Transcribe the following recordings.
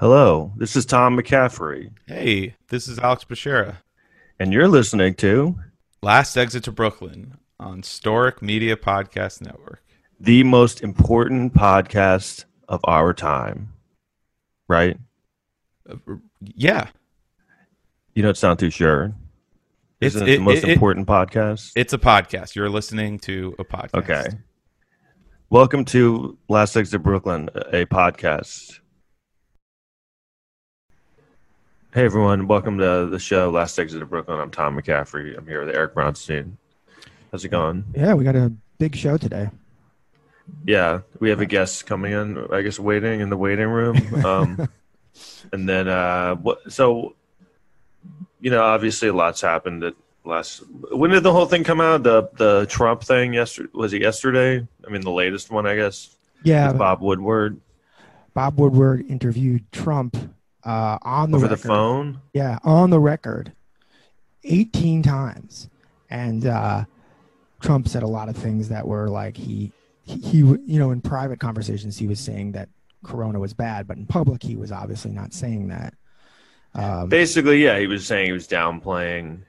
Hello, this is Tom McCaffrey, Hey, this is Alex Bashera. and you're listening to Last Exit to Brooklyn on Storic Media Podcast Network. the most important podcast of our time. Right? Uh, yeah, You don't sound too sure. It's- Isn't it, it- the most it- it- important podcast? it's a podcast. You're listening to a podcast. okay. Welcome to Last Exit to Brooklyn, a podcast. Hey everyone, welcome to the show Last Exit to Brooklyn. I'm Tom McCaffrey. I'm here with Eric Bronstein. How's it going? Yeah, we got a big show today. Yeah, we have a guest coming in. I guess waiting in the waiting room. Um, and then, uh, what? So, you know, obviously, a lot's happened. At last, when did the whole thing come out? The the Trump thing yesterday was it yesterday? I mean, the latest one, I guess. Yeah, Bob Woodward Bob Woodward interviewed Trump uh, on the over the phone. Yeah, on the record, eighteen times, and uh, Trump said a lot of things that were like he, he he you know in private conversations he was saying that Corona was bad, but in public he was obviously not saying that. Um, Basically, yeah, he was saying he was downplaying.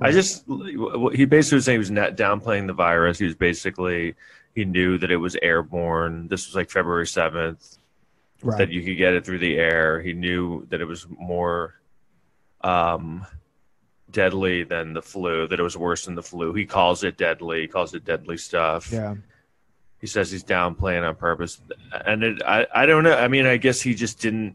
I just he basically was saying he was not downplaying the virus. He was basically he knew that it was airborne. This was like February seventh. Right. that you could get it through the air. He knew that it was more um, deadly than the flu, that it was worse than the flu. He calls it deadly. He calls it deadly stuff. yeah. He says he's downplaying on purpose. And it, I, I don't know. I mean, I guess he just didn't.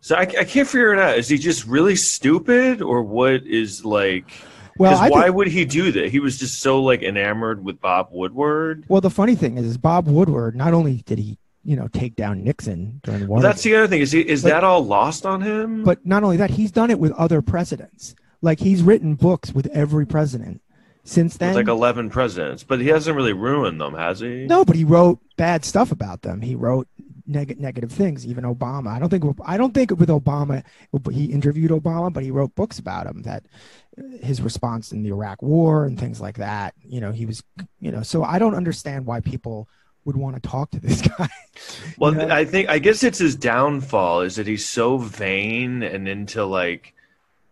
So I, I can't figure it out. Is he just really stupid or what is like. Well, Because why think, would he do that? He was just so like enamored with Bob Woodward. well the funny thing is, is Bob Woodward not only did he you know take down Nixon during the war, Well, that's the other thing. Is he, is But- that all lost on him? But not only that, he's done it with other presidents. Like he's written books with every president since then. Like 11 presidents, but he hasn't really ruined them, has he? no, but he wrote bad stuff about them. He wrote neg- negative things. Even Obama. I don't think. I don't think with Obama. He interviewed Obama, but he wrote books about him. That uh, his response in the Iraq War and things like that. You know, he was. You know, so I don't understand why people would want to talk to this guy. Well, know? I think I guess it's his downfall is that he's so vain and into like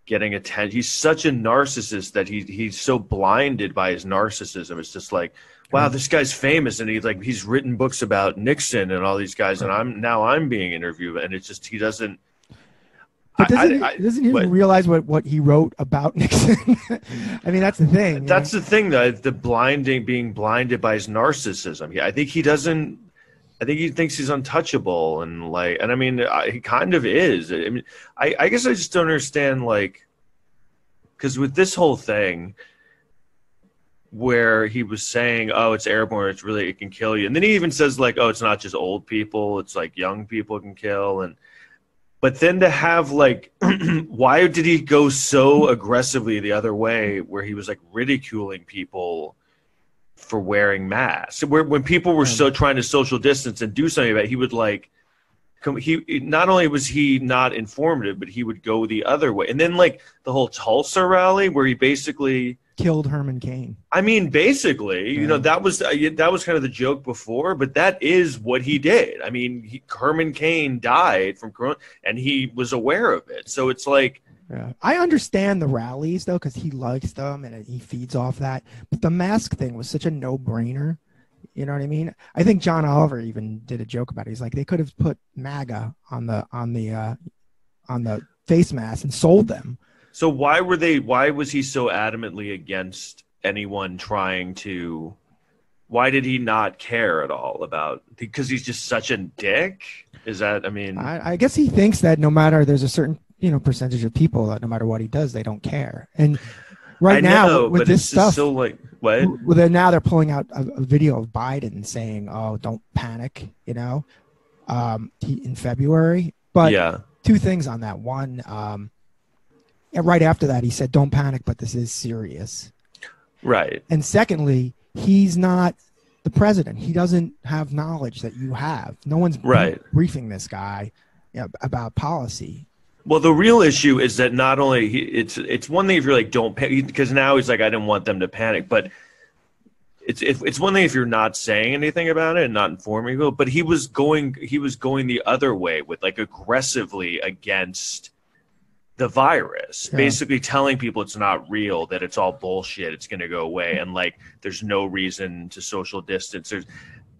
getting attention. He's such a narcissist that he he's so blinded by his narcissism. It's just like, wow, this guy's famous and he's like he's written books about Nixon and all these guys, and I'm now I'm being interviewed, and it's just he doesn't. But doesn't, I- he, doesn't he but- realize what, what he wrote about Nixon? I mean, that's the thing. you know? That's the thing, though. The blinding, being blinded by his narcissism. Yeah, I think he doesn't. I think he thinks he's untouchable, and like, and I mean, I, he kind of is. I mean, I, I guess I just don't understand, like, because with this whole thing, where he was saying, "Oh, it's airborne. It's really it can kill you," and then he even says, like, "Oh, it's not just old people. It's like young people can kill," and but then to have like, why did he go so aggressively the other way, where he was like ridiculing people for wearing masks? Where when people were so trying to social distance and do something about it, he would like, come. He not only was he not informative, but he would go the other way. And then like the whole Tulsa rally, where he basically. Killed Herman Cain. I mean, basically, you know, that was uh, that was kind of the joke before, but that is what he did. I mean, he, Herman Cain died from corona, and he was aware of it. So it's like, Yeah. I understand the rallies though, because he likes them and he feeds off that. But the mask thing was such a no brainer. You know what I mean? I think John Oliver even did a joke about it. He's like, they could have put MAGA on the on the uh, on the face mask and sold them. So why were they? Why was he so adamantly against anyone trying to? Why did he not care at all about? Because he's just such a dick. Is that? I mean, I, I guess he thinks that no matter there's a certain you know percentage of people that no matter what he does, they don't care. And right I now know, with this stuff, so like what? well, then now they're pulling out a, a video of Biden saying, "Oh, don't panic," you know, um, he, in February. But yeah, two things on that. One, um, right after that, he said, "Don't panic, but this is serious." right. And secondly, he's not the president. He doesn't have knowledge that you have. No one's Right. briefing this guy you know, about policy. Well, the real issue is that not only he, it's it's one thing if you're like don't panic because now he's like I didn't want them to panic, but it's if, it's one thing if you're not saying anything about it and not informing people, but he was going he was going the other way with like aggressively against the virus, Yeah. basically telling people it's not real, that it's all bullshit, it's going to go away, and like there's no reason to social distance. There's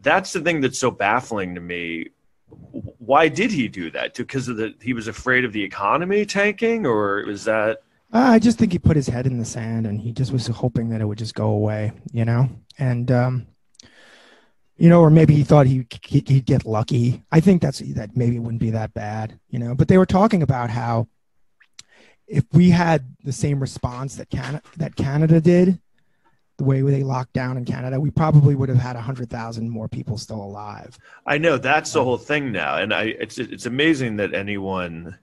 that's the thing that's so baffling to me. Why did he do that? Because of the he was afraid of the economy tanking, or was that? Uh, I just think he put his head in the sand and he just was hoping that it would just go away, you know? And, um, you know, or maybe he thought he, he, he'd get lucky. I think that's that maybe it wouldn't be that bad, you know? But they were talking about how if we had the same response that Canada, that Canada did, the way they locked down in Canada, we probably would have had 100,000 more people still alive. I know that's the whole thing now, and I it's it's amazing that anyone,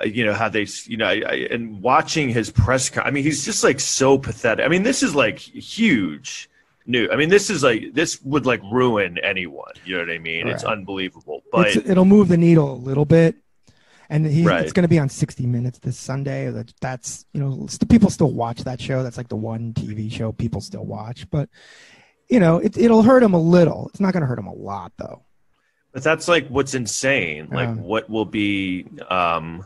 uh, you know, how they you know, I, I, and watching his press. Con- I mean, he's just like so pathetic. I mean, this is like huge. New. I mean, this is like this would like ruin anyone. You know what I mean? It's unbelievable. But it's, it'll move the needle a little bit. And he, Right. it's going to be on 60 Minutes this Sunday. That, that's, you know, people still watch that show. That's like the one TV show people still watch. But, you know, it, it'll hurt him a little. It's not going to hurt him a lot, though. But that's like what's insane. Like what will be um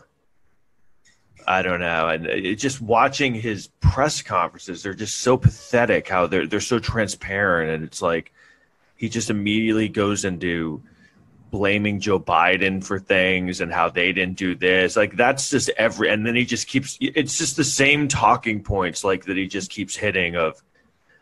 I don't know. And it, just watching his press conferences, they're just so pathetic how they're they're so transparent and it's like he just immediately goes into blaming Joe Biden for things and how they didn't do this. Like that's just every and then he just keeps it's just the same talking points like that he just keeps hitting of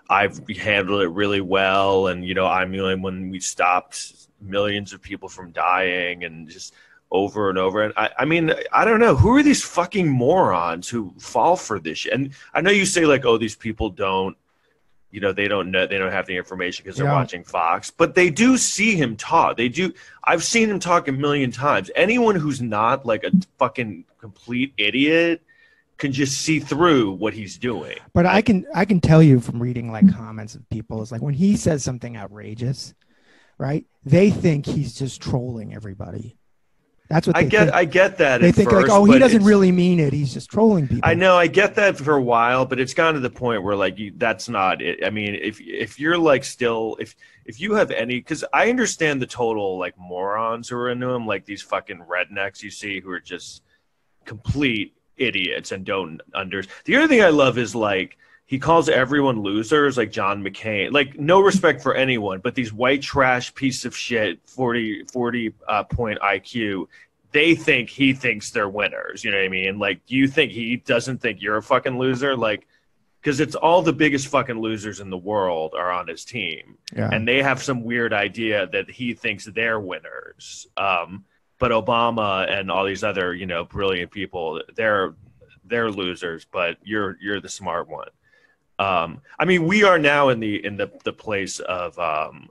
I've handled it really well, and you know I'm the only one we stopped millions of people from dying, and just over and over. And I, I mean, I don't know who are these fucking morons who fall for this. shit? And I know you say like, oh, these people don't, you know, they don't know, they don't have the information because they're Yeah. watching Fox, but they do see him talk. They do. I've seen him talk a million times. Anyone who's not like a fucking complete idiot can just see through what he's doing. But I can, I can tell you from reading like comments of people, is like when he says something outrageous, right? They think he's just trolling everybody. That's what I get, think. I get that. they think first, like, oh, he doesn't really mean it. He's just trolling people. I know, I get that for a while, but it's gotten to the point where like you, that's not it. I mean, if if you're like still if if you have any, because I understand the total like morons who are into him, like these fucking rednecks you see who are just complete idiots and don't under. The other thing I love is like he calls everyone losers, like John McCain, like no respect for anyone, but these white trash piece of shit, 40, 40 uh, point IQ. They think he thinks they're winners. You know what I mean? Like, do you think he doesn't think you're a fucking loser? Like, because it's all the biggest fucking losers in the world are on his team yeah. and they have some weird idea that he thinks they're winners. Um, but Obama and all these other, you know, brilliant people, they're they're losers. But you're you're the smart one. Um, I mean, we are now in the in the the place of um,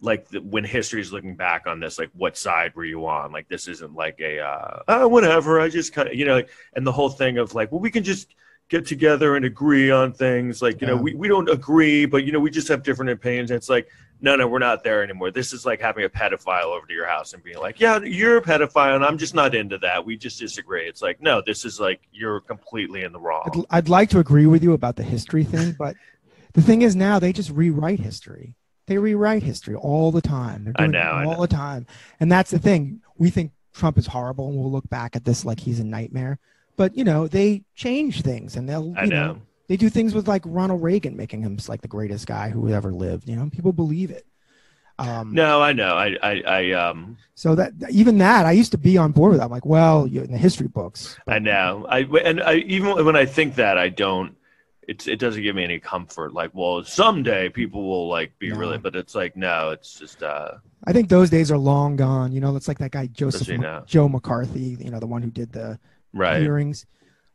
like the, when history is looking back on this, like what side were you on? Like this isn't like a uh, oh, whatever. I just kind of you know, and the whole thing of like, well, we can just get together and agree on things. Like you know, we we don't agree, but you know, we just have different opinions. And it's like no, no, we're not there anymore. This is like having a pedophile over to your house and being like, yeah, you're a pedophile, and I'm just not into that. We just disagree. It's like, no, this is like you're completely in the wrong. I'd, I'd like to agree with you about the history thing, but the thing is now they just rewrite history. They rewrite history all the time. They're I know, it all know. the time, and that's the thing. We think Trump is horrible, and we'll look back at this like he's a nightmare. But you know, they change things, and they'll I you know. They do things with like Ronald Reagan, making him like the greatest guy who ever lived. You know, people believe it. Um, No, I know. I, I, I um, So that even that, I used to be on board with. That. I'm like, well, you in the history books. I know. I and I even when I think that, I don't. It's it doesn't give me any comfort. Like, well, someday people will like be No. really, but it's like no, it's just uh, I think those days are long gone. You know, it's like that guy Joseph now. Joe McCarthy. You know, the one who did the right. hearings.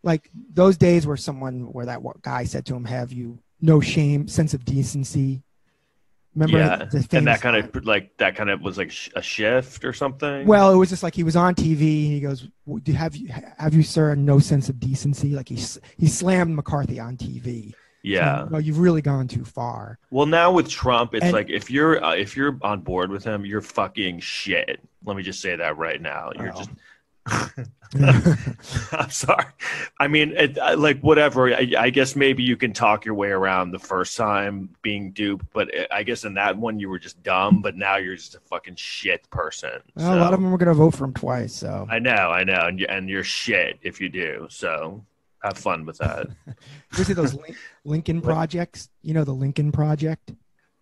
Like those days where someone, where that guy said to him, "Have you no shame, sense of decency?" Remember, yeah, the and that kind of like that kind of was like sh- a shift or something. Well, it was just like he was on TV. and He goes, "Do have you have you, sir, no sense of decency?" Like he he slammed McCarthy on TV. yeah. no, you've really gone too far. Well, now with Trump, it's And- like if you're uh, if you're on board with him, you're fucking shit. Let me just say that right now. You're just I'm sorry. I mean, it, like whatever. I, I guess maybe you can talk your way around the first time being duped, but uh, I guess in that one you were just dumb, but now you're just a fucking shit person. Well, a lot of them were going to vote for him twice. So I know, I know, and, you, and you're shit if you do. So have fun with that. you see those Lin- Lincoln projects? You know the Lincoln Project.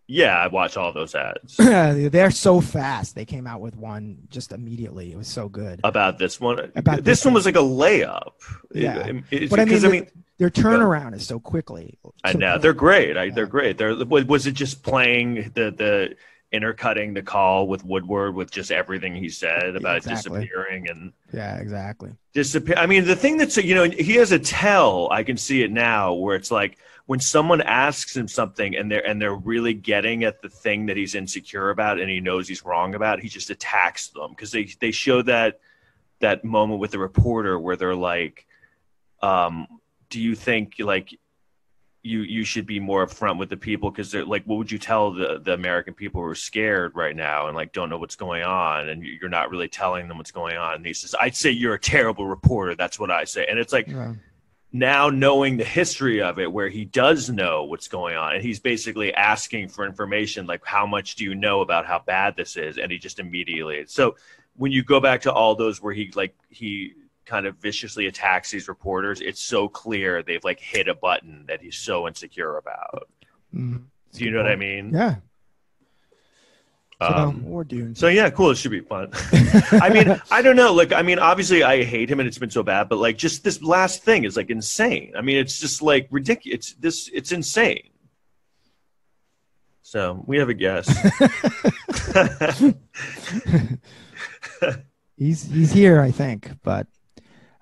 Yeah, I watch all those ads They're so fast. They came out with one just immediately. It was so good. about this one. About this, this one was like a layup. Yeah. It- it's but I mean, I mean, their turnaround is so quickly. I know they're great. I, they're great. They're was was it just playing the the intercutting the call with Woodward with just everything he said about Exactly. disappearing and Yeah, exactly. disappear. I mean, the thing that's you know he has a tell. I can see it now where it's like when someone asks him something and they're and they're really getting at the thing that he's insecure about and he knows he's wrong about, he just attacks them because they they show that that moment with the reporter where they're like, um, "Do you think like?" You, you should be more upfront with the people because they're like, what would you tell the, the American people who are scared right now and like don't know what's going on and you're not really telling them what's going on? And he says, I'd say you're a terrible reporter. That's what I say. And it's like, Yeah. Now knowing the history of it where he does know what's going on and he's basically asking for information like how much do you know about how bad this is and he just immediately so when you go back to all those where he like he kind of viciously attacks these reporters it's so clear they've like hit a button that he's so insecure about Mhm. do you know what i mean Yeah. So, um, or Dune. so yeah cool it should be fun I mean, I don't know. Like, I mean, obviously, I hate him, and it's been so bad. But like, just this last thing is like insane. I mean, it's just like ridiculous. It's this. It's insane. So we have a guess. he's he's here, I think, but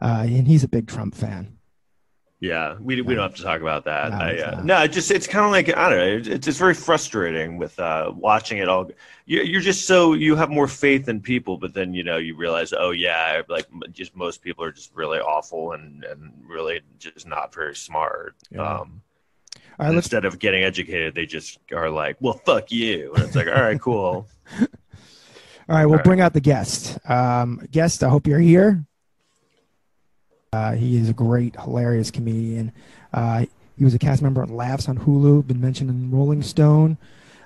uh, and he's a big Trump fan. Yeah, we, we don't have to talk about that. No, I, it's uh, no, it just it's kind of like I don't know. It's it's very frustrating with uh, watching it all. You, you're just so you have more faith in people, but then you know you realize, oh yeah, like just most people are just really awful and and really just not very smart. Yeah. Um, right, instead of getting educated, they just are like, "Well, fuck you," and it's like, "All right, cool." all right. We'll all right. bring out the guest. Um, guest, I hope you're here. Uh, he is a great, hilarious comedian. Uh, he was a cast member on Laughs on Hulu. Been mentioned in Rolling Stone.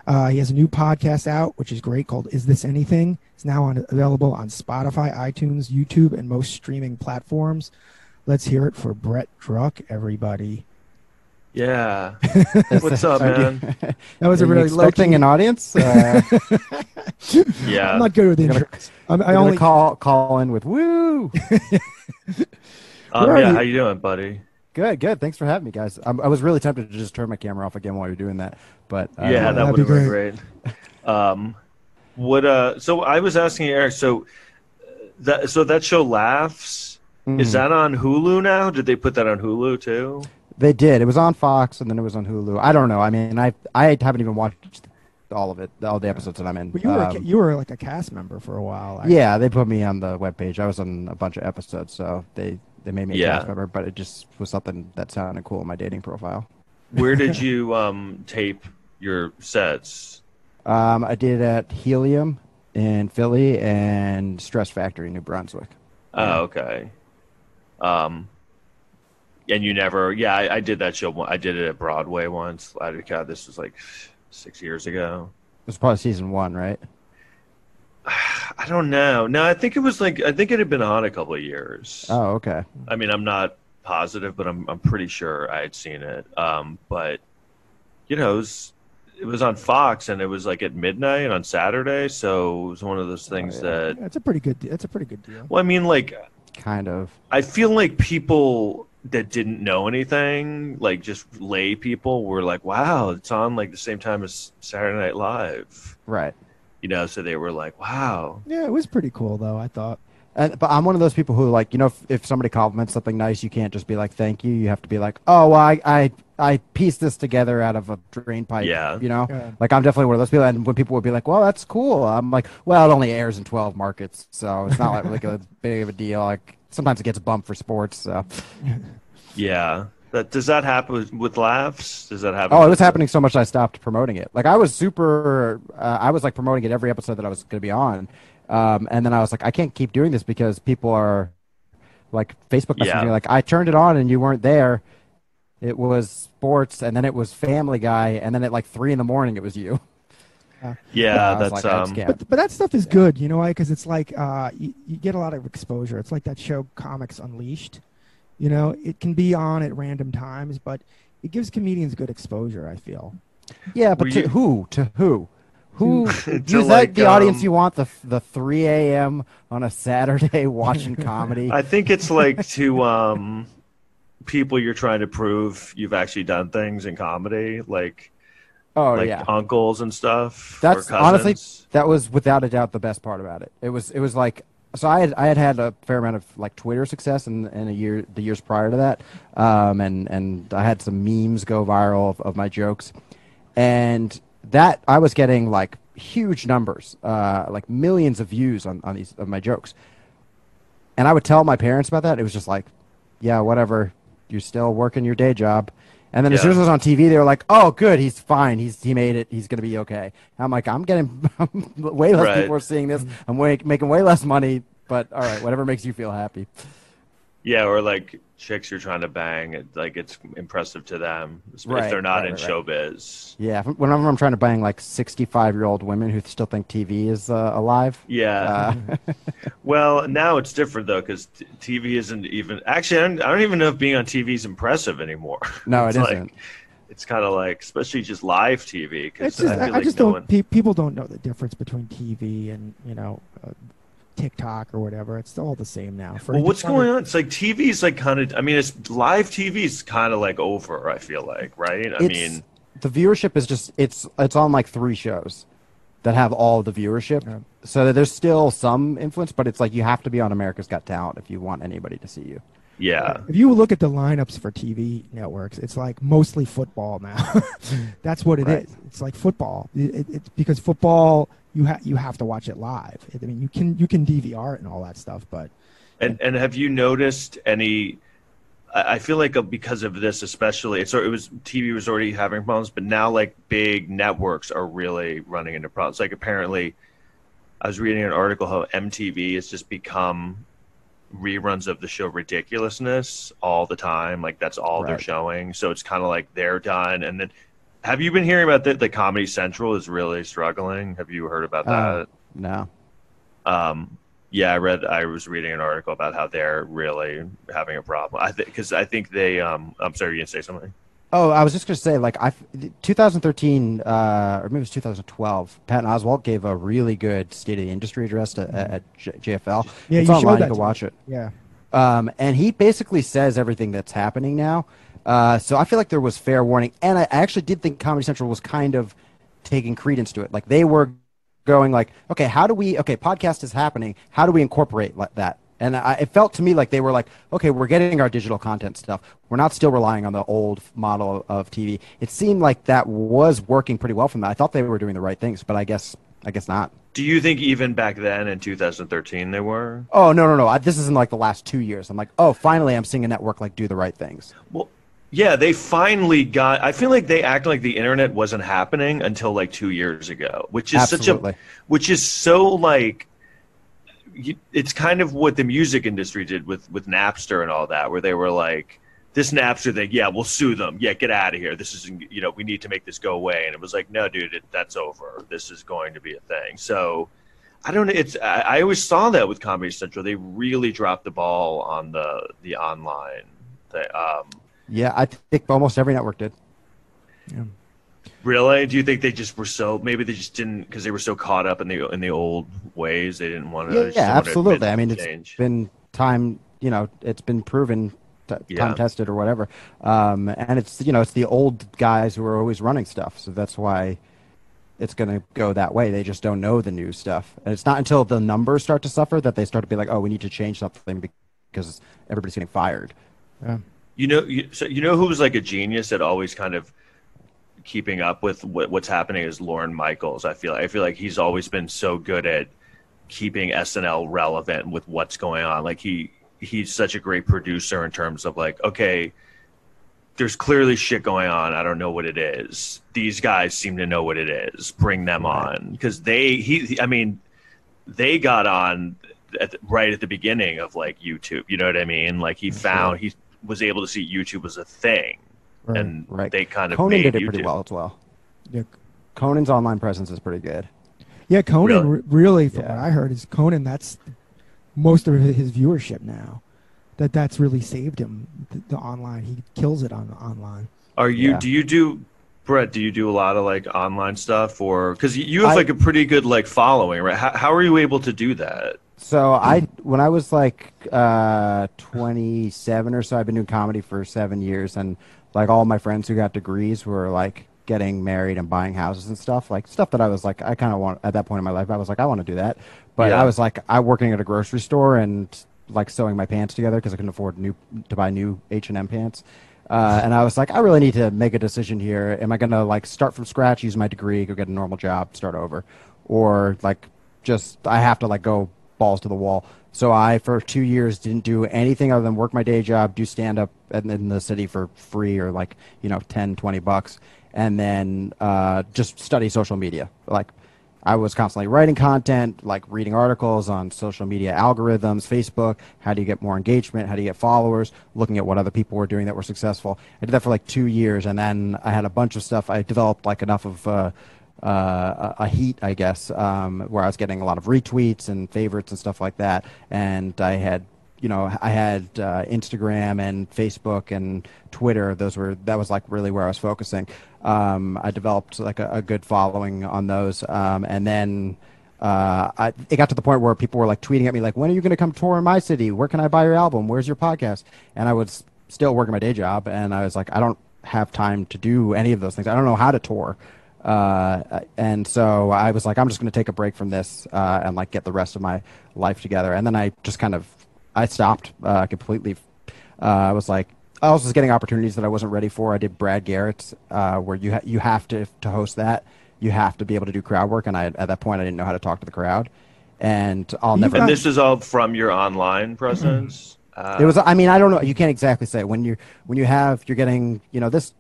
Uh, he has a new podcast out, which is great, called "Is This Anything?" It's now on, available on Spotify, iTunes, YouTube, and most streaming platforms. Let's hear it for Brett Druck, everybody. Yeah. What's up, man? That was Are a you really low expecting key. an audience. Uh, Yeah. I'm not good with You're gonna- I'm, I I only only call call in with woo. Um, yeah. you? How you doing, buddy? Good, good. Thanks for having me, guys. I'm, I was really tempted to just turn my camera off again while you're doing that, but uh, yeah, that that'd be have been great. Um, what? Uh, so I was asking Eric. So uh, that so that show laughs. mhm. Is that on Hulu now? Did they put that on Hulu too? They did. It was on Fox, and then it was on Hulu. I don't know. I mean, I I haven't even watched all of it, all the episodes that I'm in. But you were Um, you were like a cast member for a while. I- yeah, they put me on the webpage. I was on a bunch of episodes, so they they made me a Yeah. cast member. But it just was something that sounded cool in my dating profile. Where did you um tape your sets? Um, I did at Helium in Philly and Stress Factory in New Brunswick. Oh, okay. Um, and you never, yeah, I, I did that show. I did it at Broadway once. God, this was like six years ago. It was probably season one, right? I don't know. No, I think it was like I think it had been on a couple of years. Oh, okay. I mean, I'm not positive, but I'm I'm pretty sure I had seen it. Um, but you know, it was it was on Fox, and it was like at midnight on Saturday, so it was one of those things yeah. that. That's a pretty good. That's a pretty good deal. Well, I mean, like Kind of. I feel like people that didn't know anything, like just lay people, were like, "Wow, it's on like the same time as Saturday Night Live," Right. You know. So they were like, "Wow." Yeah, it was pretty cool though. I thought. And, but I'm one of those people who like, you know, if, if somebody compliments something nice, you can't just be like, "Thank you." You have to be like, "Oh, well, I I I pieced this together out of a drain pipe." Yeah. You know, Yeah. like I'm definitely one of those people. And when people would be like, "Well, that's cool," I'm like, "Well, it only airs in 12 markets, so it's not like, like a big of a deal." Like sometimes it gets bumped for sports. So. Yeah. That does that happen with, with laughs? Does that happen? Oh, it with- was happening so much I stopped promoting it. Like I was super, uh, I was like promoting it every episode that I was going to be on, Um, and then I was like, I can't keep doing this because people are like Facebook messaging Yeah. me like, I turned it on and you weren't there. It was sports, and then it was Family Guy, and then at like three in the morning, it was you. Yeah, I was that's like, I just um. But but that stuff is good, you know why? Because it's like uh, you, you get a lot of exposure. It's like that show Comics Unleashed. You know, it can be on at random times, but it gives comedians good exposure. I feel. Yeah, but Were to you- who? To who? Who To, is that like, the audience um, you want? The the three a.m. on a Saturday watching comedy. I think it's like to um, people you're trying to prove you've actually done things in comedy, like oh like yeah, uncles and stuff. That's or honestly that was without a doubt the best part about it. It was it was like so I had I had had a fair amount of like Twitter success in in a year the years prior to that, um, and and I had some memes go viral of, of my jokes, and that I was getting like huge numbers, uh, like millions of views on on these of my jokes, and I would tell my parents about that. It was just like, yeah, whatever, you're still working your day job. And then as soon as it was on TV, they were like, "Oh, good, he's fine. He's he made it. He's gonna be okay." And I'm like, "I'm getting way less Right. people are seeing this. I'm way, making way less money, but all right, whatever makes you feel happy." Yeah, or like chicks you're trying to bang. It, like it's impressive to them if they're not right, in right, right. showbiz. Yeah, whenever I'm trying to bang like 65 year old women who still think TV is uh, alive. Yeah. Uh, Well, now it's different though because t- TV isn't even. Actually, I don't, I don't even know if being on TV is impressive anymore. no, It's it like- isn't. It's kind of like, especially just live TV. Because It's just, I I, like just no don't. one. Pe- people don't know the difference between TV and you know, uh, TikTok or whatever. It's all the same now. For Well, what's going on? It's like TV's like kind of. I mean, it's live TV's kind of like over. I feel like, right? I mean, the viewership is just it's it's on like three shows that have all the viewership. Yeah. So there's still some influence, but it's like you have to be on America's Got Talent if you want anybody to see you. yeah. Uh, if you look at the lineups for TV networks, it's like mostly football now. That's what it is. Right. It's like football. It, it, it's because football you have you have to watch it live. I mean, you can you can DVR it and all that stuff, but And and have you noticed any? I feel like uh, because of this, especially, it's it was TV was already having problems, but now like big networks are really running into problems. Like apparently, I was reading an article how MTV has just become reruns of the show Ridiculousness all the time. Like that's all they're showing. So it's kind of like they're done. And then, have you been hearing about that? The Comedy Central is really struggling. Have you heard about that? Uh, no. Um, yeah, I read. I was reading an article about how they're really having a problem. I think because I think they. Um, I'm sorry, you gonna say something? Oh, I was just going to say, like, I 2013, uh, or maybe it was 2012. Patton Oswalt gave a really good State of the Industry address to, at J- JFL. Yeah, it's you online. You can watch me. it. yeah. Um, and he basically says everything that's happening now. Uh, so I feel like there was fair warning, and I I actually did think Comedy Central was kind of taking credence to it. Like they were going like, okay, how do we? Okay, podcast is happening. How do we incorporate like that? And I, it felt to me like they were like, okay, we're getting our digital content stuff. We're not still relying on the old model of TV. It seemed like that was working pretty well from that. I thought they were doing the right things, but I guess I guess not. Do you think even back then in 2013 they were? Oh no no no! I, this is in like the last two years. I'm like, oh, finally, I'm seeing a network like do the right things. Well, yeah, they finally got. I feel like they act like the internet wasn't happening until like two years ago, which is Absolutely. such a, which is so like. You, it's kind of what the music industry did with with Napster and all that, where they were like, "This Napster thing, yeah, we'll sue them. Yeah, get out of here. This is, you know, we need to make this go away." And it was like, "No, dude, it, that's over. This is going to be a thing." So, I don't know. It's I, I always saw that with Comedy Central. They really dropped the ball on the the online. Thing. Um, Yeah, I think almost every network did. Yeah. Really? Do you think they just were so? Maybe they just didn't because they were so caught up in the in the old ways. They didn't want to. Yeah, yeah absolutely. I mean, it's change. been time. You know, it's been proven, t- Yeah. time tested or whatever. Um, and it's you know, it's the old guys who are always running stuff. So that's why it's going to go that way. They just don't know the new stuff, and it's not until the numbers start to suffer that they start to be like, oh, we need to change something because everybody's getting fired. Yeah. You know, you, so you know who was like a genius at always kind of keeping up with what, what's happening is Lorne Michaels. I feel I feel like he's always been so good at keeping SNL relevant with what's going on. Like he he's such a great producer in terms of like, okay, there's clearly shit going on. I don't know what it is. These guys seem to know what it is. Bring them on because they he. I mean, they got on at the, right at the beginning of like YouTube. You know what I mean? Like he found he was able to see YouTube was a thing, Right. and Right. they kind of Conan made did it YouTube. pretty well as well. Yeah, Conan's online presence is pretty good. yeah Conan Really? really, from Yeah. what I heard, is Conan. That's most of his viewership now. That that's really saved him. The, the online, he kills it on online. Are you? Yeah. Do you do? Brett, do you do a lot of like online stuff, or because you have like a pretty good like following, right? How, how are you able to do that? So I, when I was like uh, 27 or so, I've been doing comedy for seven years, and like all my friends who got degrees were like getting married and buying houses and stuff, like stuff that I was like, I kind of want at that point in my life, I was like, I want to do that, but Yeah. I was like, I'm working at a grocery store and like sewing my pants together because I couldn't afford new to buy new H and M pants. Uh, and I was like, I really need to make a decision here. Am I going to like start from scratch, use my degree, go get a normal job, start over, or like just I have to like go balls to the wall. So I for two years didn't do anything other than work my day job, do stand up in, the city for free or like you know 10, 20 bucks, and then uh, just study social media. Like I was constantly writing content, like reading articles on social media algorithms, Facebook. How do you get more engagement? How do you get followers? Looking at what other people were doing that were successful. I did that for like two years, and then I had a bunch of stuff. I developed like enough of uh, uh, a heat, I guess, um, where I was getting a lot of retweets and favorites and stuff like that. And I had, you know, I had uh, Instagram and Facebook and Twitter. Those were that was like really where I was focusing. Um, I developed like a, a good following on those, um, and then. Uh, I, it got to the point where people were like tweeting at me, like, "When are you going to come tour in my city? Where can I buy your album? Where's your podcast?" And I was still working my day job, and I was like, "I don't have time to do any of those things. I don't know how to tour." Uh, and so I was like, I'm just going to take a break from this uh, and like get the rest of my life together. And then I just kind of I stopped uh, completely. Uh, I was like, I was just getting opportunities that I wasn't ready for. I did Brad Garrett's, uh, where you ha- you have to to host that, you have to be able to do crowd work. And I at that point I didn't know how to talk to the crowd, and I'll never. And this is all from your online presence. Uh, It was. I mean, I don't know. You can't exactly say when you when you have you're getting you know this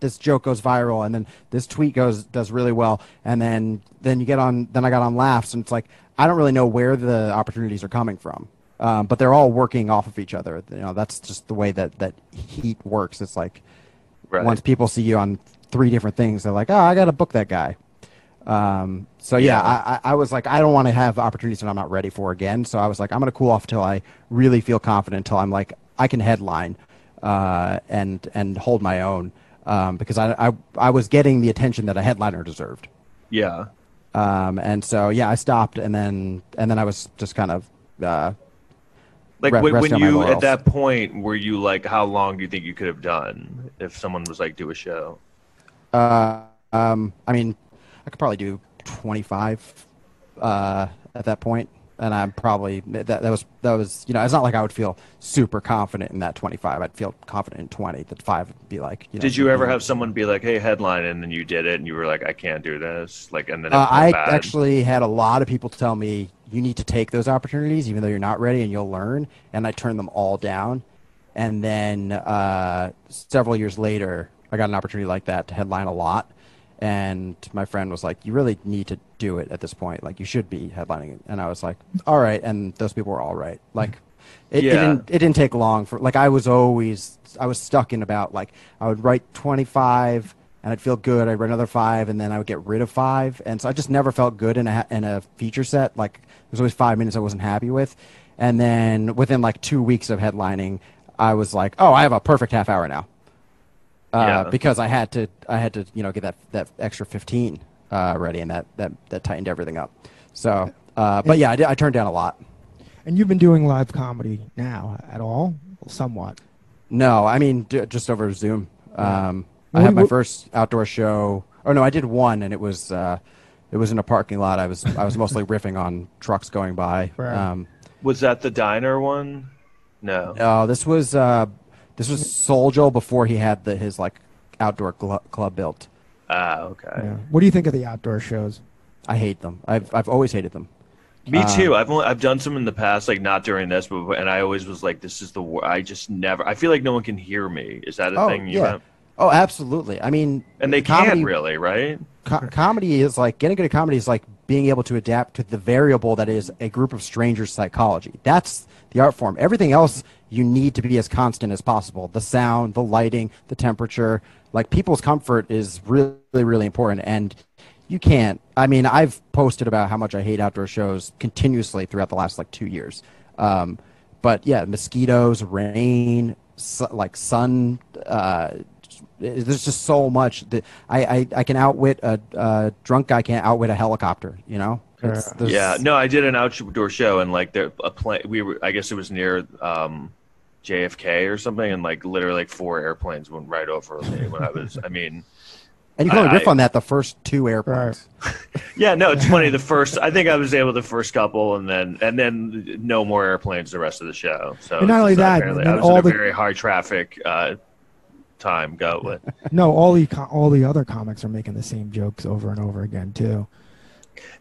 this joke goes viral and then this tweet goes does really well and then then you get on then I got on laughs and it's like I don't really know where the opportunities are coming from. Um, but they're all working off of each other. You know, that's just the way that that heat works. It's like right. once people see you on three different things, they're like, "Oh, I got to book that guy." Um, so yeah, Yeah. I, I was like, I don't want to have opportunities that I'm not ready for again. So I was like, I'm going to cool off till I really feel confident, until I'm like, I can headline uh, and and hold my own, um, because I, I I was getting the attention that a headliner deserved. yeah. Um, and so yeah, I stopped, and then and then I was just kind of uh, Like Re- when, rest when on my you at that point were you like how long do you think you could have done if someone was like do a show? Uh, um, I mean, I could probably do 25 uh, at that point, and I'm probably that that was that was you know it's not like I would feel super confident in that 25. I'd feel confident in 20. That five would be like. You know, Did you ever have someone be like, "Hey, headline," and then you did it, and you were like, "I can't do this," like, and then it Uh, I bad? actually had a lot of people tell me you need to take those opportunities, even though you're not ready, and you'll learn. And I turned them all down. And then uh, several years later, I got an opportunity like that to headline a lot. And my friend was like, "You really need to do it at this point. Like, you should be headlining." And I was like, "All right." And those people were all right. Like, it, it didn't it didn't take long for like I was always I was stuck in about like I would write 25 and I'd feel good I'd write another 5 and then I would get rid of 5 and so I just never felt good in a in a feature set like there's always 5 minutes I wasn't happy with and then within like 2 weeks of headlining I was like oh I have a perfect half hour now uh, Yeah. because I had to I had to you know get that that extra 15 uh, ready and that that that tightened everything up so uh, but yeah I, did, I turned down a lot And you've been doing live comedy now at all? Somewhat. No, I mean d- just over Zoom. Um, I What- had my what- first outdoor show. Oh no, I did one, and it was uh, it was in a parking lot. I was I was mostly riffing on trucks going by. Right. Um, Was that the diner one? No. uh, this was uh, this was Soul Joel before he had the his like outdoor gl- club built. Ah, okay. Yeah. What do you think of the outdoor shows? I hate them. I've I've always hated them. Me Uh, too. I've only, I've done some in the past, like not during this, but and I always was like, "This is the wor-. I just never. I feel like no one can hear me. Is that a Oh, thing? You yeah. have? Oh, absolutely. I mean, And they comedy, can't really, right? co- comedy is like getting good at comedy is like being able to adapt to the variable that is a group of strangers' psychology. That's the art form. Everything else you need to be as constant as possible. The sound, the lighting, the temperature. Like people's comfort is really, really important. And you can't. I mean, I've posted about how much I hate outdoor shows continuously throughout the last like two years. Um, but yeah, mosquitoes, rain, su- like sun. Uh, there's just so much that I, I, I can outwit a, a drunk guy can't outwit a helicopter. You know. It's- Yeah, no, I did an outdoor show and like there a plane. We were, I guess it was near um, JFK or something, and like literally like four airplanes went right over me when I was. I mean, And you can only riff on that the first two airplanes. yeah, no, it's funny. The first, I think I was able the first couple, and then and then no more airplanes the rest of the show. So And not only that, apparently I was all in a the- very high traffic uh, time. Go with. No, all the all the other comics are making the same jokes over and over again too.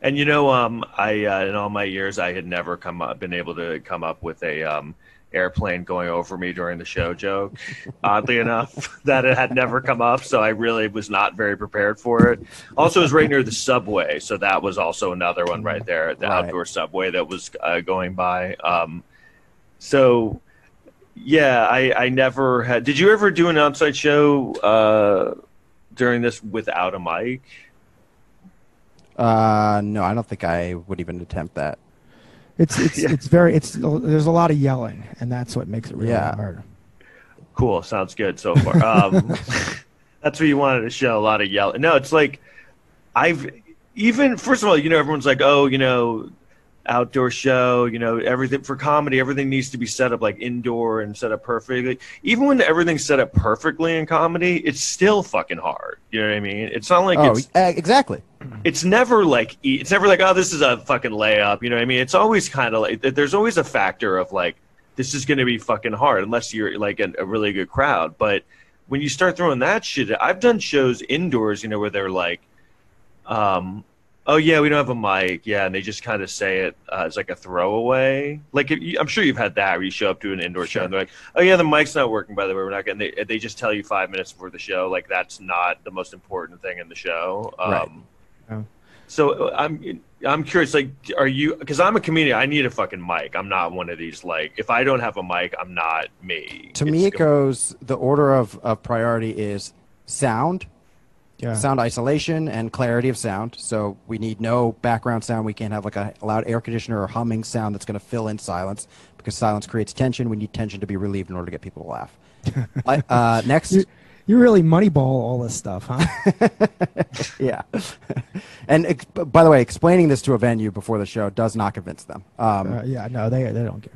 And you know, um, I uh, in all my years, I had never come up, been able to come up with a um, airplane going over me during the show joke. Oddly enough, that it had never come up, so I really was not very prepared for it. Also, it was right near the subway, so that was also another one right there, the Right. outdoor subway that was uh, going by. Um, so. Yeah, I, I never had. Did you ever do an outside show uh, during this without a mic? Uh, no, I don't think I would even attempt that. It's it's Yeah. it's very it's there's a lot of yelling, and that's what makes it really Yeah. hard. Cool. Sounds good so far. Um, that's what you wanted to show a lot of yelling. No, it's like I've even first of all, you know, everyone's like, oh, you know, outdoor show, you know, everything for comedy, everything needs to be set up like indoor and set up perfectly. Even when everything's set up perfectly in comedy, it's still fucking hard. You know what I mean? It's not like oh, it's eh, exactly. it's never like it's never like oh this is a fucking layup you know what i mean it's always kind of like there's always a factor of like this is going to be fucking hard unless you're like a, a really good crowd but when you start throwing that shit i've done shows indoors you know where they're like um oh yeah we don't have a mic yeah and they just kind of say it uh, as like a throwaway like if you, i'm sure you've had that where you show up to an indoor show and they're like oh yeah the mic's not working by the way we're not getting they, they just tell you five minutes before the show like that's not the most important thing in the show um Right. Yeah. so I'm I'm curious, like, are you? Because I'm a comedian, I need a fucking mic. I'm not one of these like, if I don't have a mic, I'm not me. To me, it It's- goes the order of, of priority is sound, Yeah. sound isolation, and clarity of sound. So we need no background sound. We can't have like a loud air conditioner or humming sound that's going to fill in silence because silence creates tension. We need tension to be relieved in order to get people to laugh. Like, uh, next, You, you really moneyball all this stuff, huh? yeah. and ex- by the way, explaining this to a venue before the show does not convince them. Um, Uh, yeah, no, they they don't care.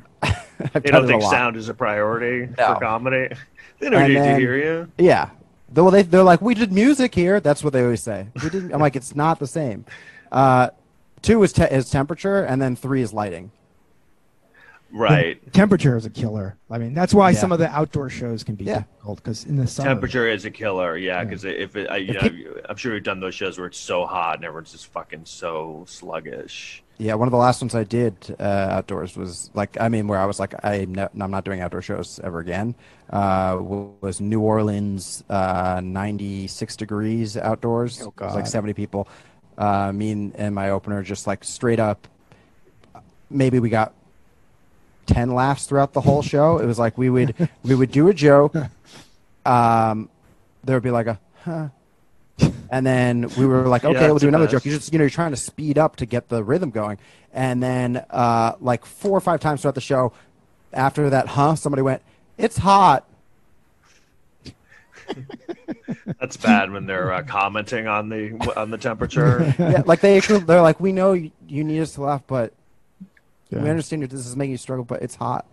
I've They done don't think sound is a priority No. for comedy. They don't And need to hear you. Yeah. Well, they they're like, we did music here. That's what they always say. We didn't. I'm like, it's not the same. Uh, two is te- is temperature, and then three is lighting. Right. Temperature is a killer. I mean, that's why Yeah. some of the outdoor shows can be Yeah. difficult because in the summer, Temperature is a killer, yeah. Yeah. Because if it, I, you If know, I'm sure you've done those shows where it's so hot and everyone's just fucking so sluggish. Yeah, one of the last ones I did uh, outdoors was like, I mean, where I was like, I ne- I'm not doing outdoor shows ever again. Uh, was New Orleans, uh, 96 degrees outdoors. Oh, It was like 70 people. Uh, me and, and my opener just like straight up. Maybe we got 10 laughs throughout the whole show. It was like we would we would do a joke. Um, there would be like a huh. And then we were like, Yeah, okay, we'll do another best. joke. You just, you know, you're trying to speed up to get the rhythm going. And then, uh, like four or five times throughout the show, after that, huh? Somebody went, "It's hot." That's bad when they're uh, commenting on the on the temperature. yeah, like they actually, they're like, "We know you, you need us to laugh, but we Yeah. understand this is making you struggle, but it's hot."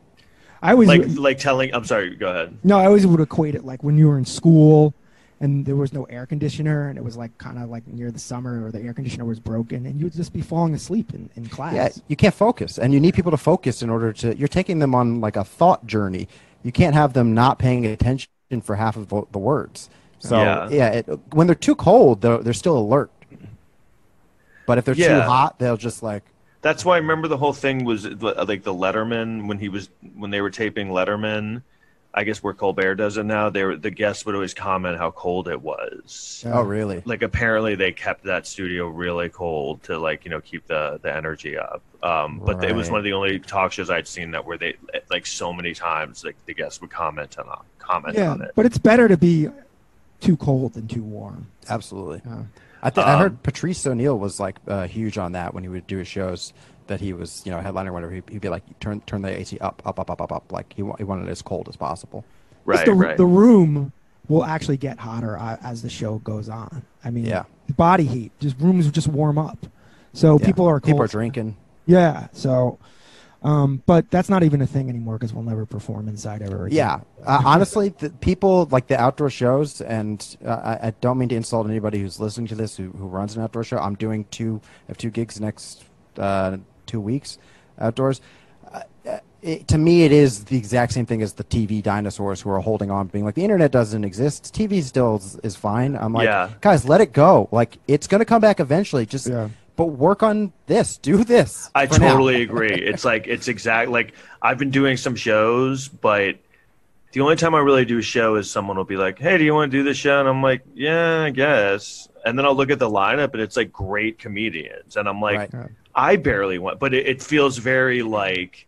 I always like like telling. I'm sorry. Go ahead. no, I always would equate it like when you were in school and there was no air conditioner and it was like kind of like near the summer or the air conditioner was broken and you would just be falling asleep in, in class. Yeah, you can't focus, and you need people to focus in order to. You're taking them on like a thought journey. You can't have them not paying attention for half of the the words. So Yeah. yeah, it, when they're too cold, they're they're still alert. But if they're too hot, they'll just like That's why I remember the whole thing was like the Letterman when he was when they were taping Letterman. I guess where Colbert does it now, they were, the guests would always comment how cold it was. Oh, really? Like apparently they kept that studio really cold to like you know keep the the energy up. Um, but it was one of the only talk shows I'd seen that where they like so many times like the guests would comment on comment Yeah, on it. but it's better to be too cold than too warm. Absolutely. Yeah. I, th- I Um, heard Patrice O'Neal was like uh, huge on that when he would do his shows. That he was, you know, headliner, or whatever. He'd, he'd be like, turn turn the AC up, up, up, up, up, up. Like he, wa- he wanted it as cold as possible. Right, the, right. the room will actually get hotter uh, as the show goes on. I mean, Yeah. body heat, just rooms just warm up. So Yeah. people are cold. People are drinking. Yeah. So, um, but that's not even a thing anymore because we'll never perform inside ever again. Yeah, uh, honestly, the people like the outdoor shows, and uh, I, I don't mean to insult anybody who's listening to this who, who runs an outdoor show. I'm doing two, I have two gigs next uh, two weeks outdoors. Uh, uh, it, to me, it is the exact same thing as the TV dinosaurs who are holding on, being like, the internet doesn't exist. TV still is, is fine. I'm like, Yeah. guys, let it go. Like, it's going to come back eventually. Just, Yeah. but work on this. Do this. I for now. totally agree. It's like it's exact like I've been doing some shows, but the only time I really do a show is someone will be like, "Hey, do you want to do this show?" And I'm like, "Yeah, I guess." And then I'll look at the lineup, and it's like great comedians, and I'm like, Right. Yeah. I barely went, but it, it feels very like,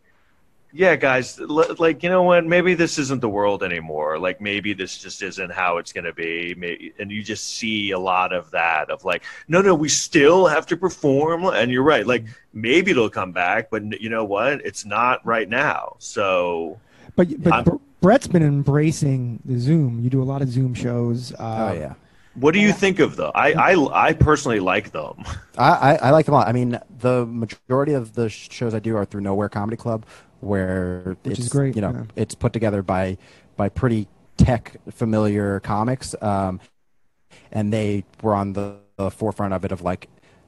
yeah, guys, l- like you know what? Maybe this isn't the world anymore. Like maybe this just isn't how it's going to be. Maybe, and you just see a lot of that of like, no, no, we still have to perform. And you're right. Like maybe it'll come back, but you know what? It's not right now. So But but I'm- Brett's been embracing the Zoom. You do a lot of Zoom shows. Oh, Uh, yeah. What do you think of them? I I, I personally like them. I, I, I like them a lot. I mean, the majority of the shows I do are through Nowhere Comedy Club, where Which it's is great, You know, yeah. it's put together by by pretty tech familiar comics, um, and they were on the, the forefront of it of like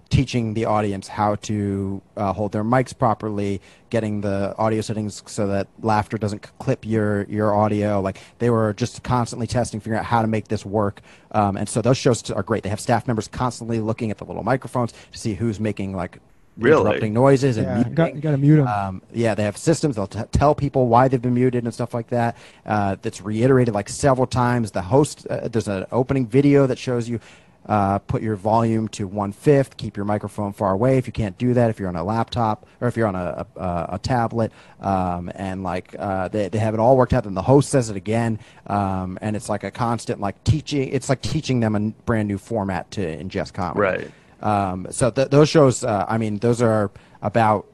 teaching the audience how to uh, hold their mics properly, getting the audio settings so that laughter doesn't clip your your audio. Like they were just constantly testing, figuring out how to make this work. Um, and so those shows are great. They have staff members constantly looking at the little microphones to see who's making like Really? interrupting noises and Yeah, muting. you got, you got to mute them. Um, yeah, they have systems. They'll t- tell people why they've been muted and stuff like that. Uh, that's reiterated like several times. The host, uh, there's an opening video that shows you uh, put your volume to one fifth. Keep your microphone far away. If you can't do that, if you're on a laptop or if you're on a a, a tablet, um, and like uh, they they have it all worked out. Then the host says it again, um, and it's like a constant like teaching. It's like teaching them a brand new format to ingest comedy. Right. Um, so th- those shows, uh, I mean, those are about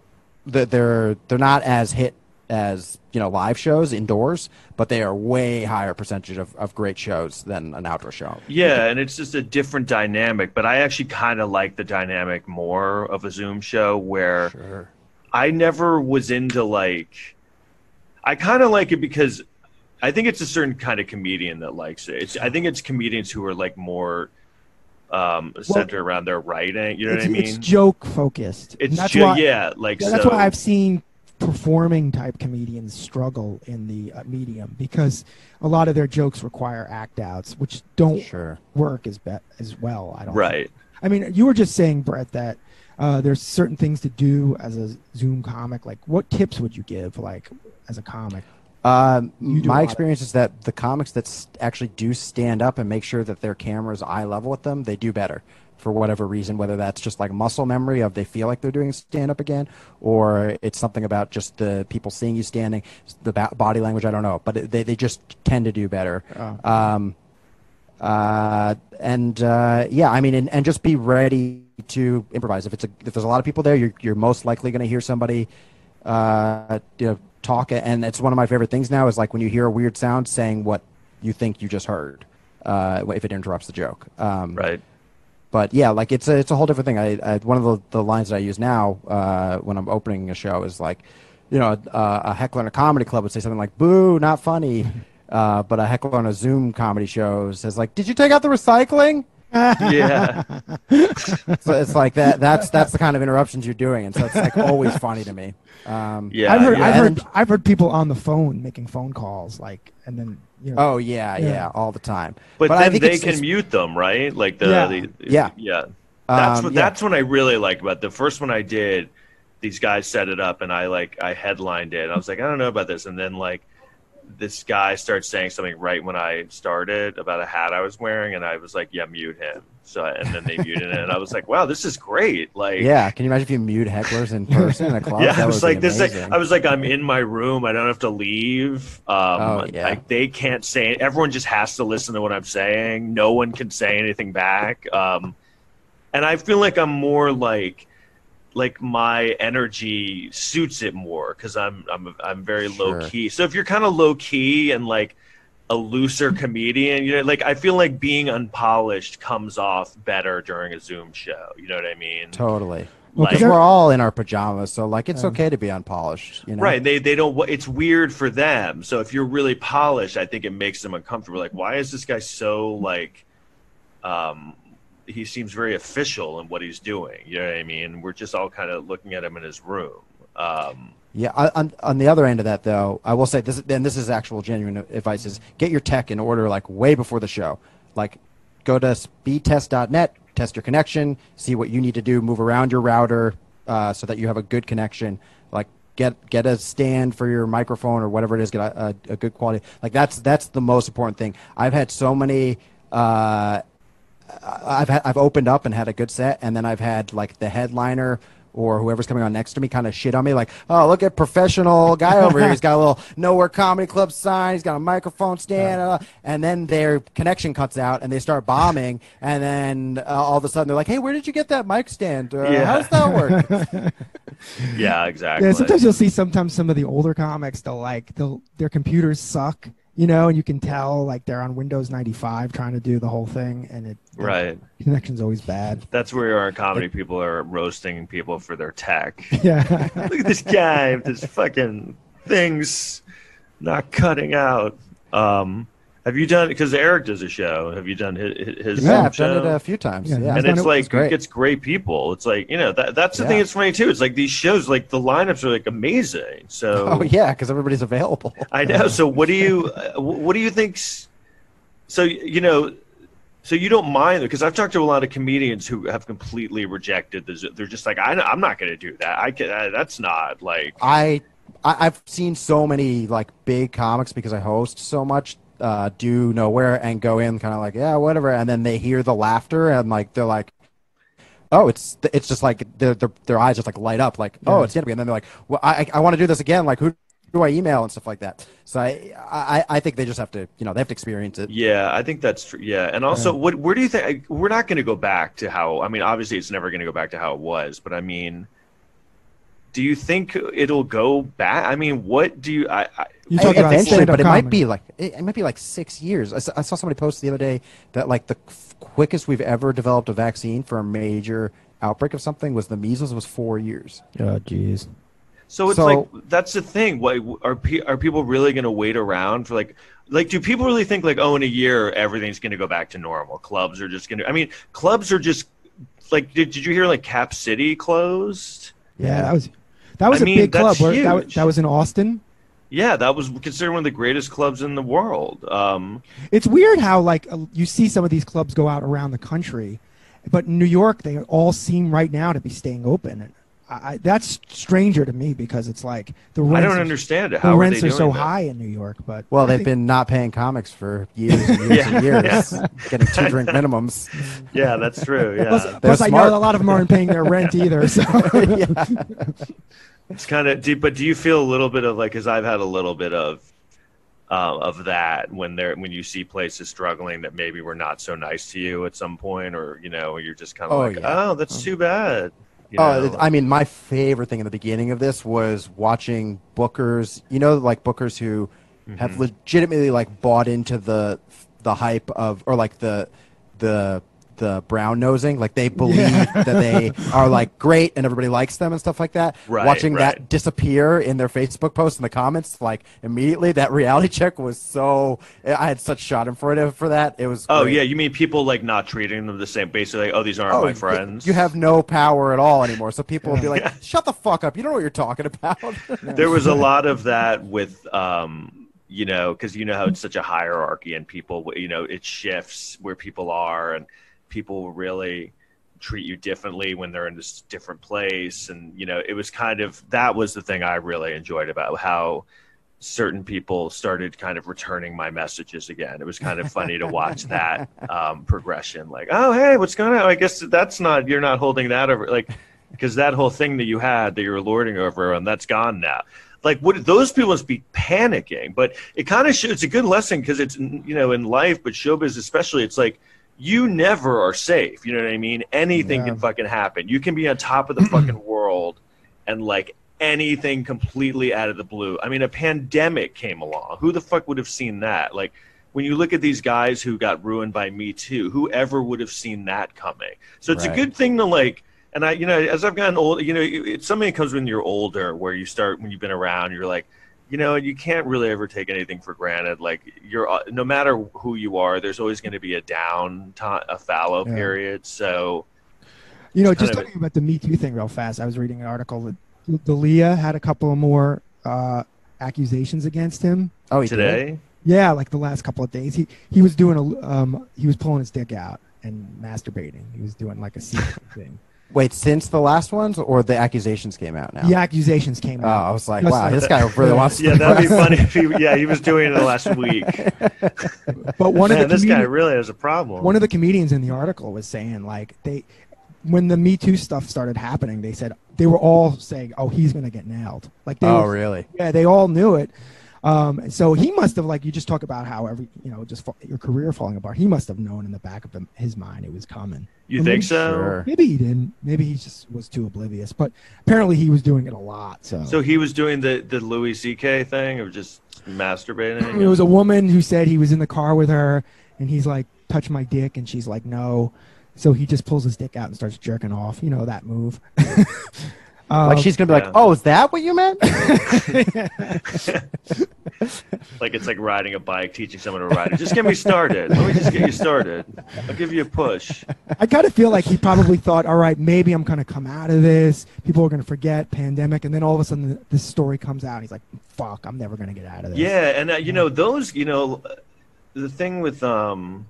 they're they're not as hit as you know live shows indoors, but they are way higher percentage of, of great shows than an outdoor show. Yeah, and it's just a different dynamic. But I actually kind of like the dynamic more of a Zoom show where Sure. I never was into like. I kind of like it because I think it's a certain kind of comedian that likes it. It's, I think it's comedians who are like more um, centered around their writing. You know what I mean? it's joke focused. It's And that's ju- why, yeah, like Yeah, that's so, why I've seen performing type comedians struggle in the uh, medium because a lot of their jokes require act outs, which don't Sure. work as be- as well. I don't. think. right. I mean, you were just saying, Brett, that uh, there's certain things to do as a Zoom comic. Like, what tips would you give, like, as a comic? Um, my lot of- experience is that the comics that actually do stand up and make sure that their camera is eye level with them, they do better for whatever reason. Whether that's just like muscle memory of they feel like they're doing stand up again, or it's something about just the people seeing you standing, the ba- body language. I don't know, but it, they they just tend to do better. Oh. Um, uh, and uh, yeah, I mean, and, and just be ready to improvise. If it's a, if there's a lot of people there, you're you're most likely going to hear somebody, uh, you know, talk. And it's one of my favorite things now is like when you hear a weird sound, saying what you think you just heard, uh, if it interrupts the joke. Um, Right. But yeah, like it's a it's a whole different thing. I, I one of the, the lines that I use now uh, when I'm opening a show is like, you know, uh, a heckler in a comedy club would say something like "boo, not funny," uh, but a heckler on a Zoom comedy show says like, "Did you take out the recycling?" Yeah. So it's like that. That's that's the kind of interruptions you're doing, and so it's like always funny to me. Um, Yeah. I've heard, yeah. I've heard, I've heard people on the phone making phone calls, like, and then you know, Oh yeah, yeah, Yeah. all the time. But, I then think they it's- can it's- mute them, right? Like the, Yeah. the Yeah. yeah. That's Um, what yeah. that's what I really like about it. the first one I did. These guys set it up, and I like I headlined it. I was like, I don't know about this, and then like this guy started saying something right when I started about a hat I was wearing, and I was like, "Yeah, mute him." So, and then they muted it, and I was like, "Wow, this is great!" Like, Yeah, can you imagine if you mute hecklers in person in a club? yeah, That I was like, this. I was like, I'm in my room. I don't have to leave. Um, Oh, yeah. like they can't say. Everyone just has to listen to what I'm saying. No one can say anything back. Um, and I feel like I'm more like, like my energy suits it more because I'm I'm I'm very low key. So if you're kind of low key and like a looser comedian, you know, like I feel like being unpolished comes off better during a Zoom show. You know what I mean? totally. Well, Like- Because we're all in our pajamas, so like it's okay to be unpolished. You know? Right. They they don't. It's weird for them. So if you're really polished, I think it makes them uncomfortable. Like, why is this guy so like? Um, he seems very official in what he's doing. You know what I mean? We're just all kind of looking at him in his room. Um, Yeah. I- On, on the other end of that, though, I will say this. And this is actual genuine advice: is get your tech in order like way before the show. Like, go to speedtest.net, test your connection, see what you need to do, move around your router uh, so that you have a good connection. Like, get get a stand for your microphone or whatever it is. Get a, a, a good quality. Like that's that's the most important thing. I've had so many. Uh, I've had, I've opened up and had a good set, and then I've had like the headliner or whoever's coming on next to me kind of shit on me, like, oh, look at professional guy over here. He's got a little nowhere comedy club sign. He's got a microphone stand, uh, and then their connection cuts out, and they start bombing, and then uh, all of a sudden they're like, hey, where did you get that mic stand? Uh, Yeah. How does that work? yeah, exactly. Yeah, sometimes you'll see sometimes some of the older comics they'll like they'll their computers suck, you know, and you can tell like they're on Windows 95 trying to do the whole thing, and it right. connection's always bad. That's where our comedy people are roasting people for their tech. Yeah, Look at this guy with this fucking things not cutting out. Um, have you done because Eric does a show? Have you done his, his yeah, I've done it a few times. Yeah, Yeah, and it's it- like It's great. it gets great people. It's like you know that that's the thing Yeah. that's funny too. It's like these shows, like the lineups are like amazing. So Oh yeah, because everybody's available. I know. So what do you uh, what do you think? So you know, so you don't mind because I've talked to a lot of comedians who have completely rejected the. Zo- They're just like, I, I'm not going to do that. I can. Uh, that's not like. I, I I've seen so many like big comics because I host so much. Uh, do nowhere and go in kind of like yeah whatever and then they hear the laughter and like they're like oh it's it's just like their their, their eyes just like light up like oh it's gonna be and then they're like well I I want to do this again like who do I email and stuff like that so I I I think they just have to you know they have to experience it Yeah, I think that's true. Yeah, and also, what where do you think we're not going to go back to how? I mean, obviously, it's never going to go back to how it was. But I mean, do you think it'll go back? I mean, what do you? I, I you Hey, talk about eventually, but it might be like it, it might be like six years. I saw somebody post the other day that like the quickest we've ever developed a vaccine for a major outbreak of something was the measles was four years. Oh, jeez. So it's So- like that's the thing. What are pe- are people really going to wait around for like like do people really think like oh in a year everything's going to go back to normal? Clubs are just going to. I mean, clubs are just like did, did you hear like Cap City closed? Yeah, that was that was I a mean, big club. Where, that, that was in Austin. Yeah, that was considered one of the greatest clubs in the world. Um, It's weird how like uh, you see some of these clubs go out around the country, but in New York they all seem right now to be staying open. And I, I, that's stranger to me because it's like the rents I don't are- understand it. The How are rents they are so that? high in New York, but Well, I they've think- been not paying comics for years and years Yeah, and years, getting two drink minimums. Yeah, that's true. Yeah. Plus, I know a lot of them aren't paying their rent either. So It's kind of deep, but do you feel a little bit of like? Because I've had a little bit of uh, of that when they're when you see places struggling that maybe were not so nice to you at some point, or you know, you're just kind of Oh, like, yeah. oh, that's too bad. You Oh, know? I mean, my favorite thing in the beginning of this was watching bookers. You know, like bookers who have Mm-hmm. legitimately like bought into the the hype of or like the the the brown nosing. Like they believe Yeah. that they are like great and everybody likes them and stuff like that. Right, watching right. that disappear in their Facebook posts in the comments, like immediately, that reality check was so. I had such schadenfreude for it for that. It was. oh great. yeah, you mean people like not treating them the same? Basically, like, oh, these aren't Oh, my friends. You have no power at all anymore. So people will be like, Yeah. "Shut the fuck up! You don't know what you're talking about." there was a lot of that with um you know because you know how it's such a hierarchy and people you know it shifts where people are and people will really treat you differently when they're in this different place and you know it was kind of that was the thing i really enjoyed about how certain people started kind of returning my messages again. It was kind of funny to watch that um, progression. Like, oh hey, what's going on? I guess that's not you're not holding that over like because that whole thing that you had that you were lording over and that's gone now. Like, would those people must be panicking? But it kind of. It's a good lesson because it's you know in life, but showbiz especially. It's like you never are safe. You know what I mean? Anything Yeah. can fucking happen. You can be on top of the fucking world and like anything completely out of the blue. I mean, a pandemic came along. Who the fuck would have seen that? Like, when you look at these guys who got ruined by Me Too, whoever would have seen that coming? So it's a good thing to like. And I, you know, as I've gotten old, you know, it's something that comes when you're older, where you start when you've been around, you're like, you know, you can't really ever take anything for granted. Like you're, uh, no matter who you are, there's always going to be a down, time, a fallow Yeah. period. So You know, just kind of talking about the Me Too thing real fast. I was reading an article that D'Elia had a couple of more uh, accusations against him. Oh, he did? today, Yeah, like the last couple of days, he he was doing a um he was pulling his dick out and masturbating. He was doing like a secret thing. Wait, since the last ones, or the accusations came out now? The accusations came out. Oh, out. I was like, Just wow, this guy really wants to. yeah, that'd be funny if he, yeah, he was doing it the last week. But one Man, of the this guy really has a problem. one of the comedians in the article was saying like they when the Me Too stuff started happening, they said they were all saying, "Oh, he's gonna get nailed." Like they Oh, were, really? yeah, they all knew it. Um, so he must have like you just talk about how every you know just fa- your career falling apart. He must have known in the back of him, his mind it was coming. you Or think maybe- so? Sure. Maybe he didn't. Maybe he just was too oblivious. But apparently he was doing it a lot. So, So he was doing the the Louis C.K. thing of just masturbating. it was a woman who said he was in the car with her, and he's like, "Touch my dick," and she's like, "No." So he just pulls his dick out and starts jerking off. You know that move. Um, Like she's gonna be Yeah. like, "Oh, is that what you meant?" like it's like riding a bike, teaching someone to ride it. Just get me started. Let me just get you started. I'll give you a push. I kind of feel like he probably thought, all right, maybe I'm going to come out of this. People are going to forget pandemic, and then all of a sudden this story comes out. He's like, fuck, I'm never going to get out of this. Yeah, and uh, you know those. You know, the thing with um,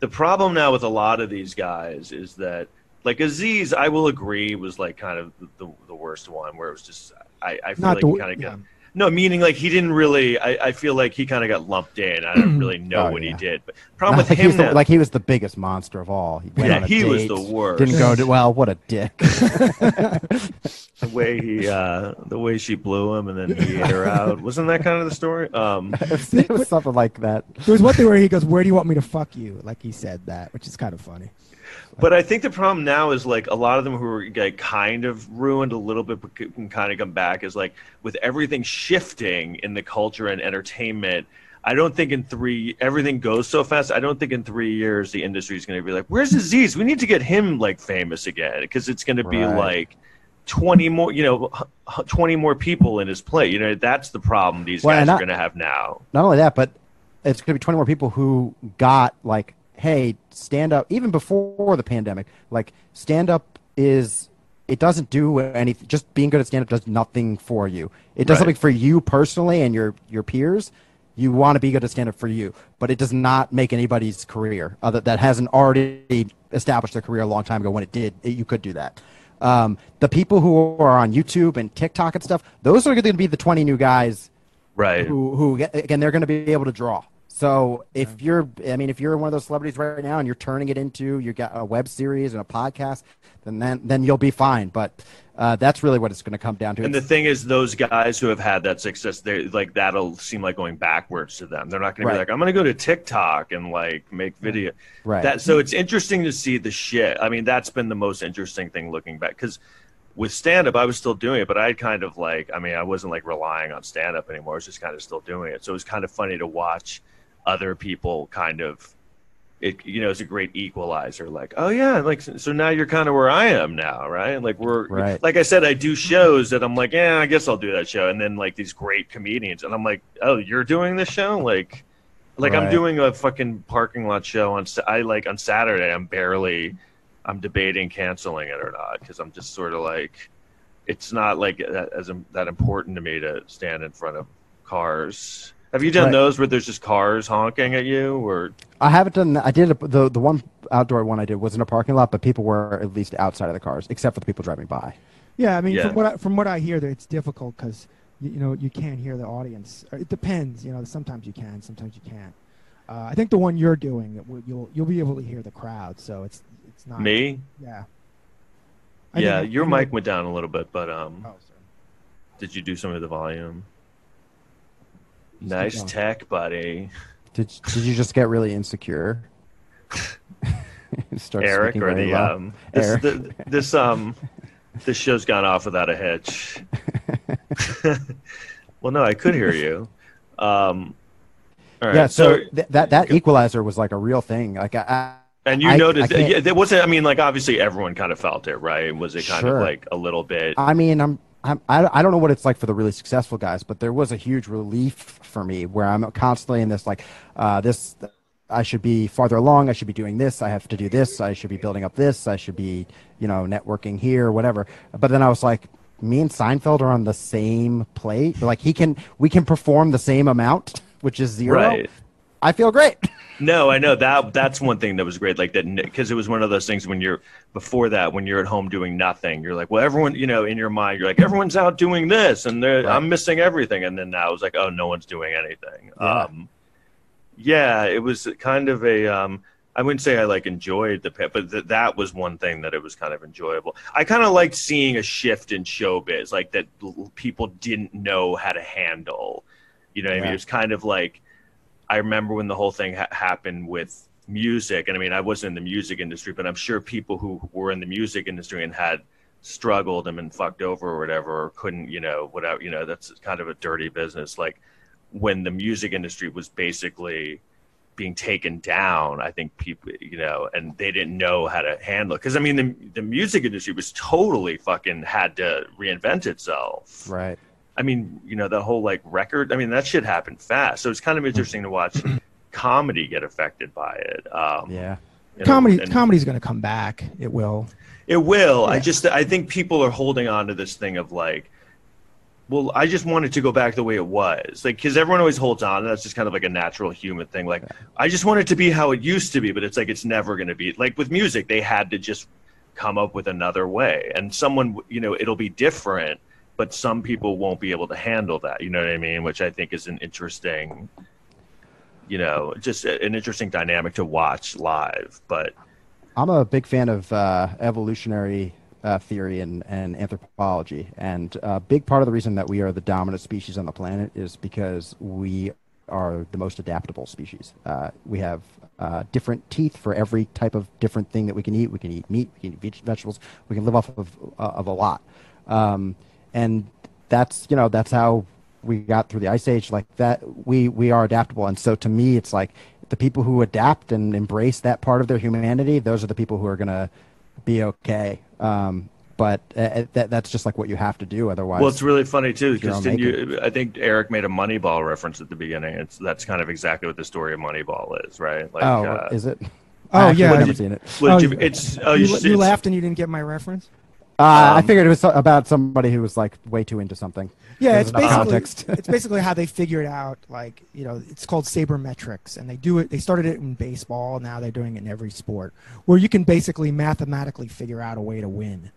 the problem now with a lot of these guys is that like Aziz, I will agree, was like kind of the, the worst one where it was just I, I feel not like the he kind of yeah. no meaning like he didn't really. I, I feel like he kind of got lumped in. I don't really know Oh, what yeah. he did, but problem with like, he him the, like he was the biggest monster of all. He went Yeah, on a he was the worst. Didn't go to well. What a dick. the way he uh, the way she blew him and then he ate her out. Wasn't that kind of the story? Um, it, was, it was something like that. There was one thing where he goes, where do you want me to fuck you? Like he said that, which is kind of funny. But I think the problem now is like a lot of them who are like kind of ruined a little bit, but can kind of come back is like with everything shifting in the culture and entertainment. I don't think in three everything goes so fast. I don't think in three years the industry is going to be like, "Where's Aziz? We need to get him like famous again," because it's going to be Right. like twenty more, you know, twenty more people in his play. You know, that's the problem these Well, guys and are going to have now. Not only that, but it's going to be 20 more people who got like, hey, stand up. Even before the pandemic, like stand up is it doesn't do anything. Just being good at stand up does nothing for you. It does Right. something for you personally and your your peers. You want to be good at stand up for you, but it does not make anybody's career other that hasn't already established their career a long time ago. When it did, it, you could do that. Um, the people who are on YouTube and TikTok and stuff, those are going to be the 20 new guys Right. who who again they're going to be able to draw. So if you're, I mean, if you're one of those celebrities right now and you're turning it into you got a web series and a podcast, then then, then you'll be fine. But uh, that's really what it's going to come down to. And the thing is, those guys who have had that success, they like that'll seem like going backwards to them. They're not going to be like, I'm going to go to TikTok and like make video. Right. That so it's interesting to see the shit. I mean, that's been the most interesting thing looking back because with stand up, I was still doing it, but I kind of like, I mean, I wasn't like relying on stand up anymore. I was just kind of still doing it. So it was kind of funny to watch other people kind of. It you know it's a great equalizer. Like oh yeah, like so now you're kind of where I am now, right? Like we're Right. like I said, I do shows that I'm like, yeah, I guess I'll do that show. And then like these great comedians, and I'm like, oh, you're doing this show, like, like I'm doing a fucking parking lot show on. I like on Saturday. I'm barely, I'm debating canceling it or not because I'm just sort of like, it's not like that, as that important to me to stand in front of cars. Have you done Right. those where there's just cars honking at you, or I haven't done. that. I did a, the the one outdoor one I did was in a parking lot, but people were at least outside of the cars, except for the people driving by. Yeah, I mean, Yeah. from what I, from what I hear, that it's difficult because you, you know you can't hear the audience. It depends. You know, sometimes you can, sometimes you can't. Uh, I think the one you're doing, you'll you'll be able to hear the crowd, so it's it's not Me? Yeah. I Yeah, your I mic went down a little bit, but um, Oh, did you do some of the volume? Nice keep going. tech, buddy. Did Did you just get really insecure? Start Eric or the um this Eric. the, this um this show's gone off without a hitch. well, no, I could hear you. Um, all right, yeah. So, so th- that that equalizer was like a real thing. Like I, and you I- noticed I yeah, there wasn't. I mean, like obviously everyone kind of felt it, right? Was it kind Sure. of like a little bit? I mean, I'm I, I don't know what it's like for the really successful guys, but there was a huge relief for me where I'm constantly in this like uh, this. I should be farther along. I should be doing this. I have to do this. I should be building up this. I should be, you know, networking here, whatever. But then I was like, me and Seinfeld are on the same plate. Like he can, we can perform the same amount, which is zero. Right. I feel great. No, I know that that's one thing that was great. Like that because it was one of those things when you're before that when you're at home doing nothing, you're like, well, everyone, you know, in your mind, you're like, everyone's out doing this, and they're, Right. I'm missing everything. And then now it's like, oh, no one's doing anything. Yeah. Um, yeah, it was kind of a. Um, I wouldn't say I like enjoyed the pit, but th- that was one thing that it was kind of enjoyable. I kind of liked seeing a shift in showbiz, like that l- people didn't know how to handle. You know, what I mean, it was kind of like I remember when the whole thing ha- happened with music, and I mean, I wasn't in the music industry, but I'm sure people who were in the music industry and had struggled and been fucked over or whatever, or couldn't, you know, whatever, you know, that's kind of a dirty business. Like when the music industry was basically being taken down, I think people, you know, and they didn't know how to handle it. Because I mean, the the music industry was totally fucking had to reinvent itself. Right. I mean, you know, the whole like record. I mean, that shit happened fast. So it's kind of interesting to watch comedy get affected by it. Um, Yeah. you know, Comedy and comedy's going to come back. It will. It will. I just, I think people are holding on to this thing of like, well, I just wanted to go back the way it was, like, because everyone always holds on. And that's just kind of like a natural human thing. Like, I just want it to be how it used to be, but it's like it's never going to be. Like with music, they had to just come up with another way, and someone, you know, it'll be different, but some people won't be able to handle that. You know what I mean? Which I think is an interesting, you know, just an interesting dynamic to watch live. But I'm a big fan of uh, evolutionary uh, theory and, and anthropology. And a big part of the reason that we are the dominant species on the planet is because we are the most adaptable species. Uh, we have uh, different teeth for every type of different thing that we can eat. We can eat meat, we can eat vegetables, we can live off of, uh, of a lot. Um, and that's, you know, that's how we got through the ice age like that. We, we are adaptable. And so to me, it's like the people who adapt and embrace that part of their humanity, those are the people who are going to be okay. Um, but uh, that, that's just like what you have to do. Otherwise, Well, it's really funny too because didn't you? I think Eric made a Moneyball reference at the beginning. It's that's kind of exactly what the story of Moneyball is, right? Like, oh, uh, is it? Oh, yeah, I've never You- seen it. Oh, you- you- it's oh, you, you, should- you laughed and you didn't get my reference. Uh, I Um, figured it was about somebody who was like way too into something. Yeah, it's basically it's basically how they figured out like you know it's called sabermetrics, and they do it. They started it in baseball. Now they're doing it in every sport, where you can basically mathematically figure out a way to win.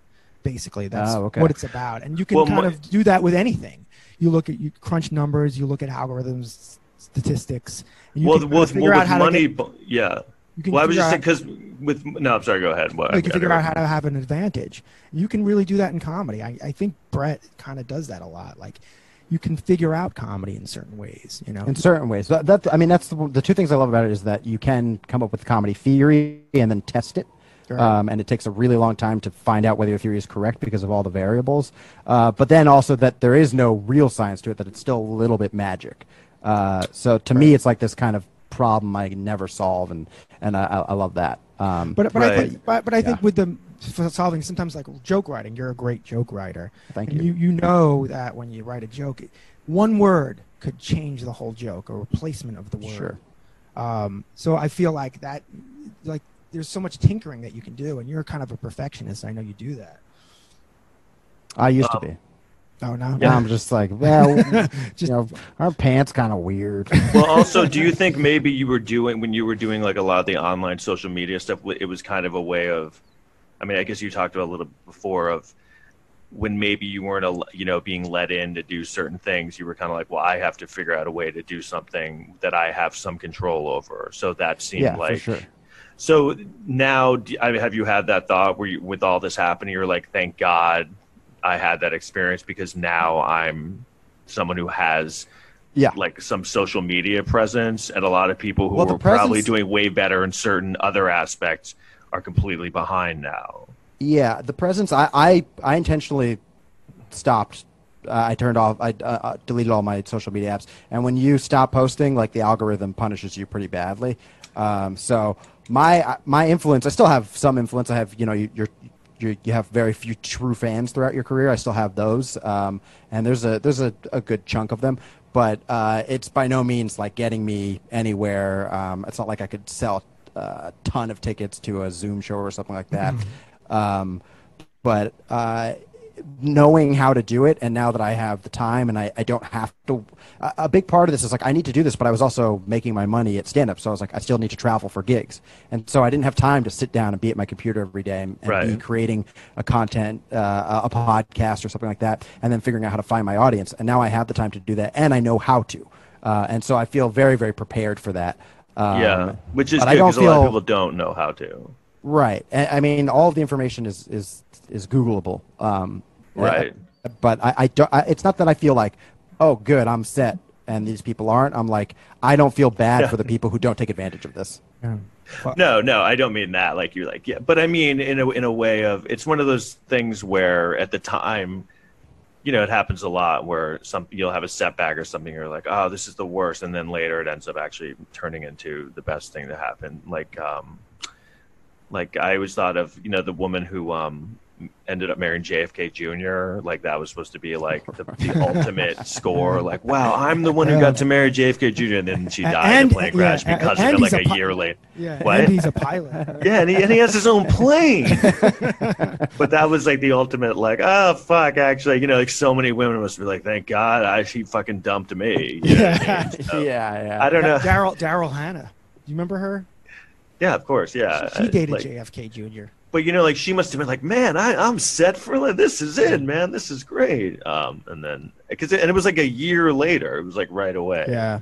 Basically, that's Oh, okay. what it's about, and you can Well, kind my- of do that with anything. You look at you crunch numbers, you look at algorithms, statistics. And you well, can well, figure well, out with how to money, get, yeah. You can Well, I was just saying because with no, I'm sorry. Go ahead. What, you can figure out how to have an advantage. You can really do that in comedy. I, I think Brett kind of does that a lot. Like, you can figure out comedy in certain ways. You know, in certain ways. That, that I mean, that's the, the two things I love about it is that you can come up with comedy theory and then test it. Right. Um, and it takes a really long time to find out whether your theory is correct because of all the variables. Uh, but then also that there is no real science to it; that it's still a little bit magic. Uh, so to me, it's like this kind of problem I can never solve, and and I, I I love that. Um, But but I think but, but I think with the solving sometimes like joke writing, you're a great joke writer. Thank and you. you. You know that when you write a joke, one word could change the whole joke, or replacement of the word. Sure. Um, so I feel like that, like there's so much tinkering that you can do, and you're kind of a perfectionist. I know you do that. I used Um, to be. Oh no. Now I'm just like, well, Just- you know, our pants kind of weird. well, also, do you think maybe you were doing when you were doing like a lot of the online social media stuff? It was kind of a way of, I mean, I guess you talked about a little before of when maybe you weren't a you know being let in to do certain things you were kind of like well i have to figure out a way to do something that i have some control over so that seemed yeah, like for sure. so now do- I mean, have you had that thought where you, with all this happening you're like thank god i had that experience because now i'm someone who has Yeah. like some social media presence and a lot of people who Well, the were probably presence- doing way better in certain other aspects are completely behind now Yeah, the presence. I I, I intentionally stopped. Uh, I turned off. I uh, uh, deleted all my social media apps. And when you stop posting, like the algorithm punishes you pretty badly. Um, so my my influence. I still have some influence. I have you know you, you're. You, you have very few true fans throughout your career. I still have those, um, and there's a there's a, a good chunk of them. But uh, it's by no means like getting me anywhere. Um, it's not like I could sell uh, a ton of tickets to a Zoom show or something like that. Um, but uh, knowing how to do it, and now that I have the time and I, I don't have to, a, a big part of this is like I need to do this, but I was also making my money at stand up, so I was like I still need to travel for gigs, and so I didn't have time to sit down and be at my computer every day and, and be creating a content, uh, a podcast or something like that, and then figuring out how to find my audience. And now I have the time to do that, and I know how to, uh, and so I feel very very prepared for that. Um, yeah which is good I don't because a lot of people don't know how to Right. I I mean, all of the information is is is Googleable. Um, Right. uh, But I, I don't. I, it's not that I feel like, oh, good, I'm set, and these people aren't. I'm like, I don't feel bad Yeah. for the people who don't take advantage of this. Yeah. No, no, I don't mean that. Like you're like, yeah, but I mean in a in a way of it's one of those things where at the time, you know, it happens a lot where some you'll have a setback or something. You're like, oh, this is the worst, and then later it ends up actually turning into the best thing to happen. Like, um, like I always thought of you know the woman who um ended up marrying JFK Jr. Like that was supposed to be like the, the ultimate score. Like, wow, I'm the one who got to marry JFK Jr. and then she And- died in a and- plane crash yeah, because and of it like a pi- year later. Yeah, What? and he's a pilot. Yeah, and he, and he has his own plane. but that was like the ultimate, like, oh fuck, actually, you know, like so many women must be like, thank God, I she fucking dumped me. You know what I mean? So, yeah, yeah. I don't know. Daryl Daryl Hannah. Do you remember her? Yeah, of course, yeah. She dated Like, JFK Jr. But you know, like she must have been like, man, I, I'm set for like, this is it, man, this is great. Um, and then because and it was like a year later, it was like right away. Yeah.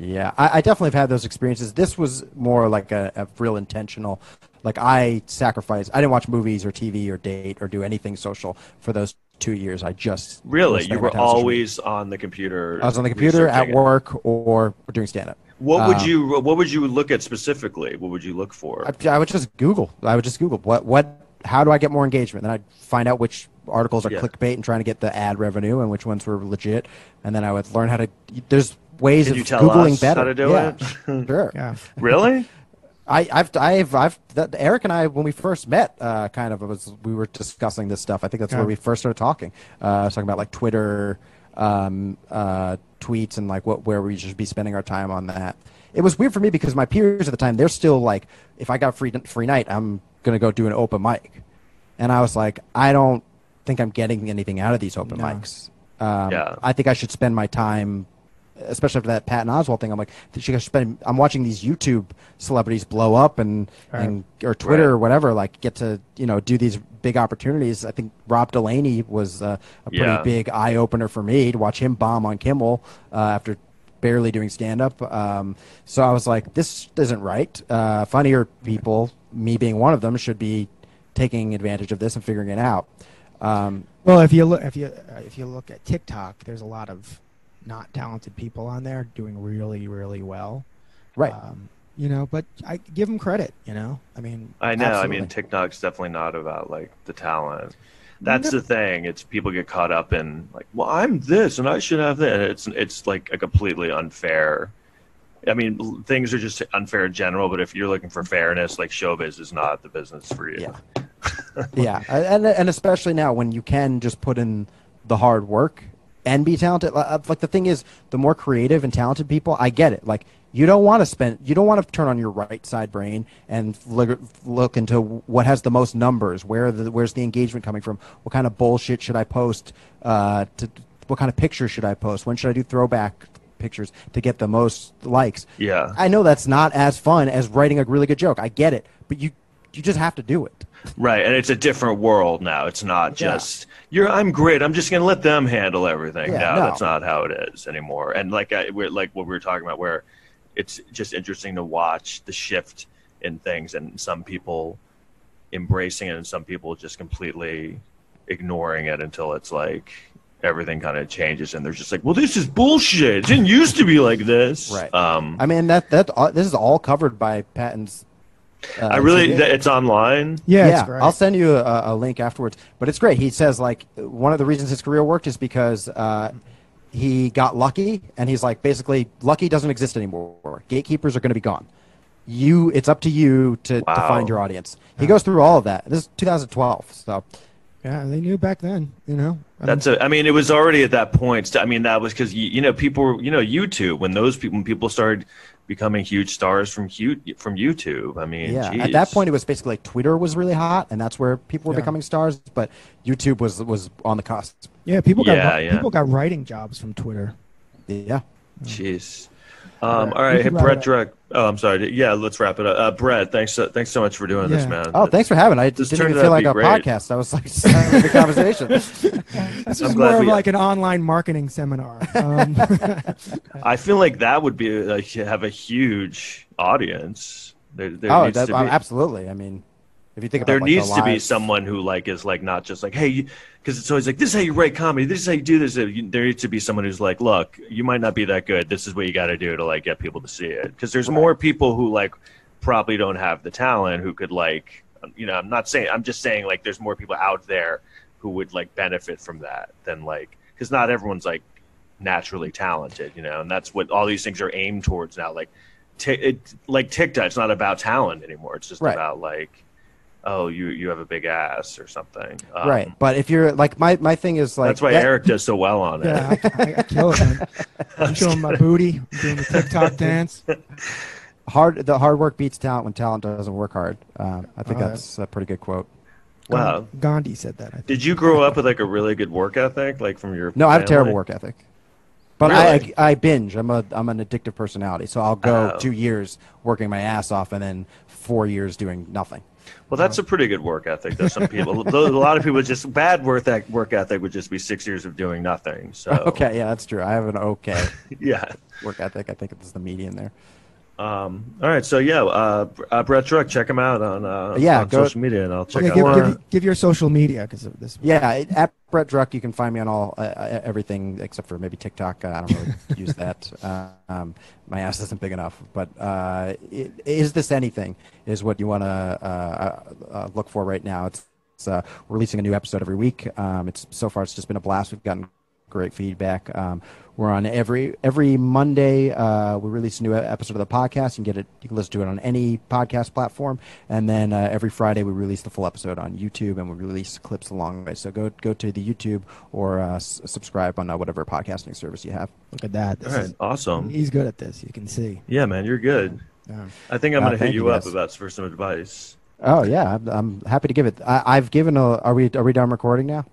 Yeah, I, I definitely have had those experiences. This was more like a, a real intentional. Like I sacrificed. I didn't watch movies or TV or date or do anything social for those two years. I just Really, you were my time on social media. always on the computer. I was on the computer at work or doing stand up. What would Um, you What would you look at specifically? What would you look for? I, I would just Google. I would just Google what what. How do I get more engagement? Then I'd find out which articles are Yeah. clickbait and trying to get the ad revenue, and which ones were legit. And then I would learn how to. There's ways Can of you tell googling us better. how to do yeah, it? sure. Yeah. really? I, I've, I've, I've, that, Eric and I, when we first met, uh, kind of was we were discussing this stuff. I think that's Yeah. where we first started talking. Uh, I was talking about like Twitter, um, uh, tweets, and like what where we should be spending our time on that. It was weird for me because my peers at the time, they're still like, if I got free free night, I'm gonna go do an open mic, and I was like, I don't think I'm getting anything out of these open No. mics. Um, Yeah. I think I should spend my time especially after that Patton Oswalt thing, I'm like, I should spend. I'm watching these YouTube celebrities blow up and Right. and or Twitter Right. or whatever, like get to you know do these big opportunities. I think Rob Delaney was uh, a pretty Yeah. big eye opener for me to watch him bomb on Kimmel uh, after barely doing stand up. Um, so I was like, this isn't right. Uh, funnier people, me being one of them, should be taking advantage of this and figuring it out. Um, Well, if you look if you uh, if you look at TikTok, there's a lot of not talented people on there doing really really well. right. Um, you know, but I give them credit. You know, I mean, I know. I mean, Absolutely. TikTok's definitely not about like the talent. That's No. the thing. It's people get caught up in like, well, I'm this and I should have that. It's it's like a completely unfair. I mean, things are just unfair in general. But if you're looking for fairness, like showbiz is not the business for you. Yeah. yeah, and and especially now when you can just put in the hard work and be talented. Uh, Like the thing is, the more creative and talented people, I get it. Like you don't want to spend, you don't want to turn on your right side brain and look, look into what has the most numbers. Where the where's the engagement coming from? What kind of bullshit should I post? Uh, to what kind of pictures should I post? When should I do throwback pictures to get the most likes? Yeah. I know that's not as fun as writing a really good joke. I get it, but you you just have to do it. Right, and it's a different world now. It's not Yeah. just you're. I'm great. I'm just gonna let them handle everything. Yeah, no, no. that's not how it is anymore. And like I, we're like what we were talking about, where it's just interesting to watch the shift in things, and some people embracing it, and some people just completely ignoring it until it's like everything kind of changes, and they're just like, "Well, this is bullshit. It didn't used to be like this." Right. Um, I mean that that uh, this is all covered by Patton's. Uh, I really. CV. th- It's online. Yeah, yeah, it's great. I'll send you a, a link afterwards. But it's great. He says like one of the reasons his career worked is because uh, he got lucky, and he's like basically lucky doesn't exist anymore. Gatekeepers are going to be gone. You, it's up to you to, to find your audience. He goes through all of that. This is 2012, so yeah, they knew back then. You know, I That's a. I mean, it was already at that point. I mean, that was because you, you know people. were- You know, YouTube when those people when people started becoming huge stars from Hu- from YouTube. I mean, yeah. geez. At that point, it was basically like Twitter was really hot, and that's where people were Yeah. becoming stars. But YouTube was was on the cusp. yeah, people got Yeah, yeah. people got writing jobs from Twitter. Yeah. Jeez. Um, right, all we right, hey, Brett it Druck. Oh, I'm sorry. Yeah, let's wrap it up. Uh, Brett, thanks. So, thanks so much for doing this, man. Oh, thanks for having. it. I This didn't turned even out feel like a great. podcast. I was like having a conversation. This is more of we- like an online marketing seminar. Um, I feel like that would be like have a huge audience. There, there oh, needs that, to be. absolutely. I mean, if you think about there like, the needs to be someone who like is like not just like hey because it's always like this is how you write comedy this is how you do this there needs to be someone who's like look you might not be that good. This is what you got to do to like get people to see it. Because there's more people who like probably don't have the talent who could like um, you know i'm not saying i'm just saying like there's more people out there who would like benefit from that than like because not everyone's like naturally talented you know and that's what all these things are aimed towards now like t- it, like tiktok it's not about talent anymore. It's just Right. about like oh you you have a big ass or something Um, right. But if you're like my my thing is like that's why that- eric does so well on it yeah, I, I, I kill it. Man. I'm showing my booty, I'm doing the TikTok dance. hard the hard work beats talent when talent doesn't work hard. Um, I think that's a pretty good quote. wow Gandhi said that. I think. did you grow up with like a really good work ethic like from your No, I have family? terrible work ethic. But Really? I, I I binge. I'm a I'm an addictive personality. So I'll go Oh. two years working my ass off and then four years doing nothing. Well that's a pretty good work ethic though some people a lot of people just bad work ethic, work ethic would just be six years of doing nothing so Okay, yeah, that's true. I have an okay yeah work ethic. I think it's the median there. Um all right so yeah uh, uh brett Druck, check him out on uh Yeah, on go- social media and i'll check Okay, out give, give, give your social media because of this. Yeah, it- at Brett Druck, you can find me on all uh, uh, everything except for maybe TikTok. I don't really use that. Uh, um, my ass isn't big enough. But uh, i- is this anything? Is what you want to uh, uh, look for right now. It's, it's uh, releasing a new episode every week. Um, it's so far it's just been a blast. We've gotten great feedback. Um, we're on every every Monday. Uh, we release a new episode of the podcast. You can get it. You can listen to it on any podcast platform. And then uh, every Friday we release the full episode on YouTube, and we release clips along the way. So go go to the YouTube or uh, s- subscribe on uh, whatever podcasting service you have. Look at that. This all right is, awesome he's good at this. You can see. yeah man you're good Yeah. i think i'm Uh, gonna hit you you, up about for some advice Oh yeah, I'm, I'm happy to give it. I, I've given a. Are we are we done recording now?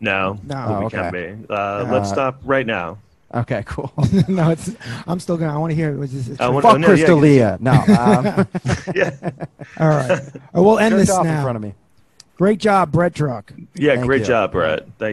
no No. but we Oh, can okay. be uh, let's Uh, stop right now Okay, cool. no, it's. I'm still gonna. I want to hear. It was this, I wanna- Fuck oh, no, yeah, Chris D'Elia. No. Um, yeah all right. We'll end jerked this off in front of me. Great job, Brett Druck. yeah Thank great you. job brett thank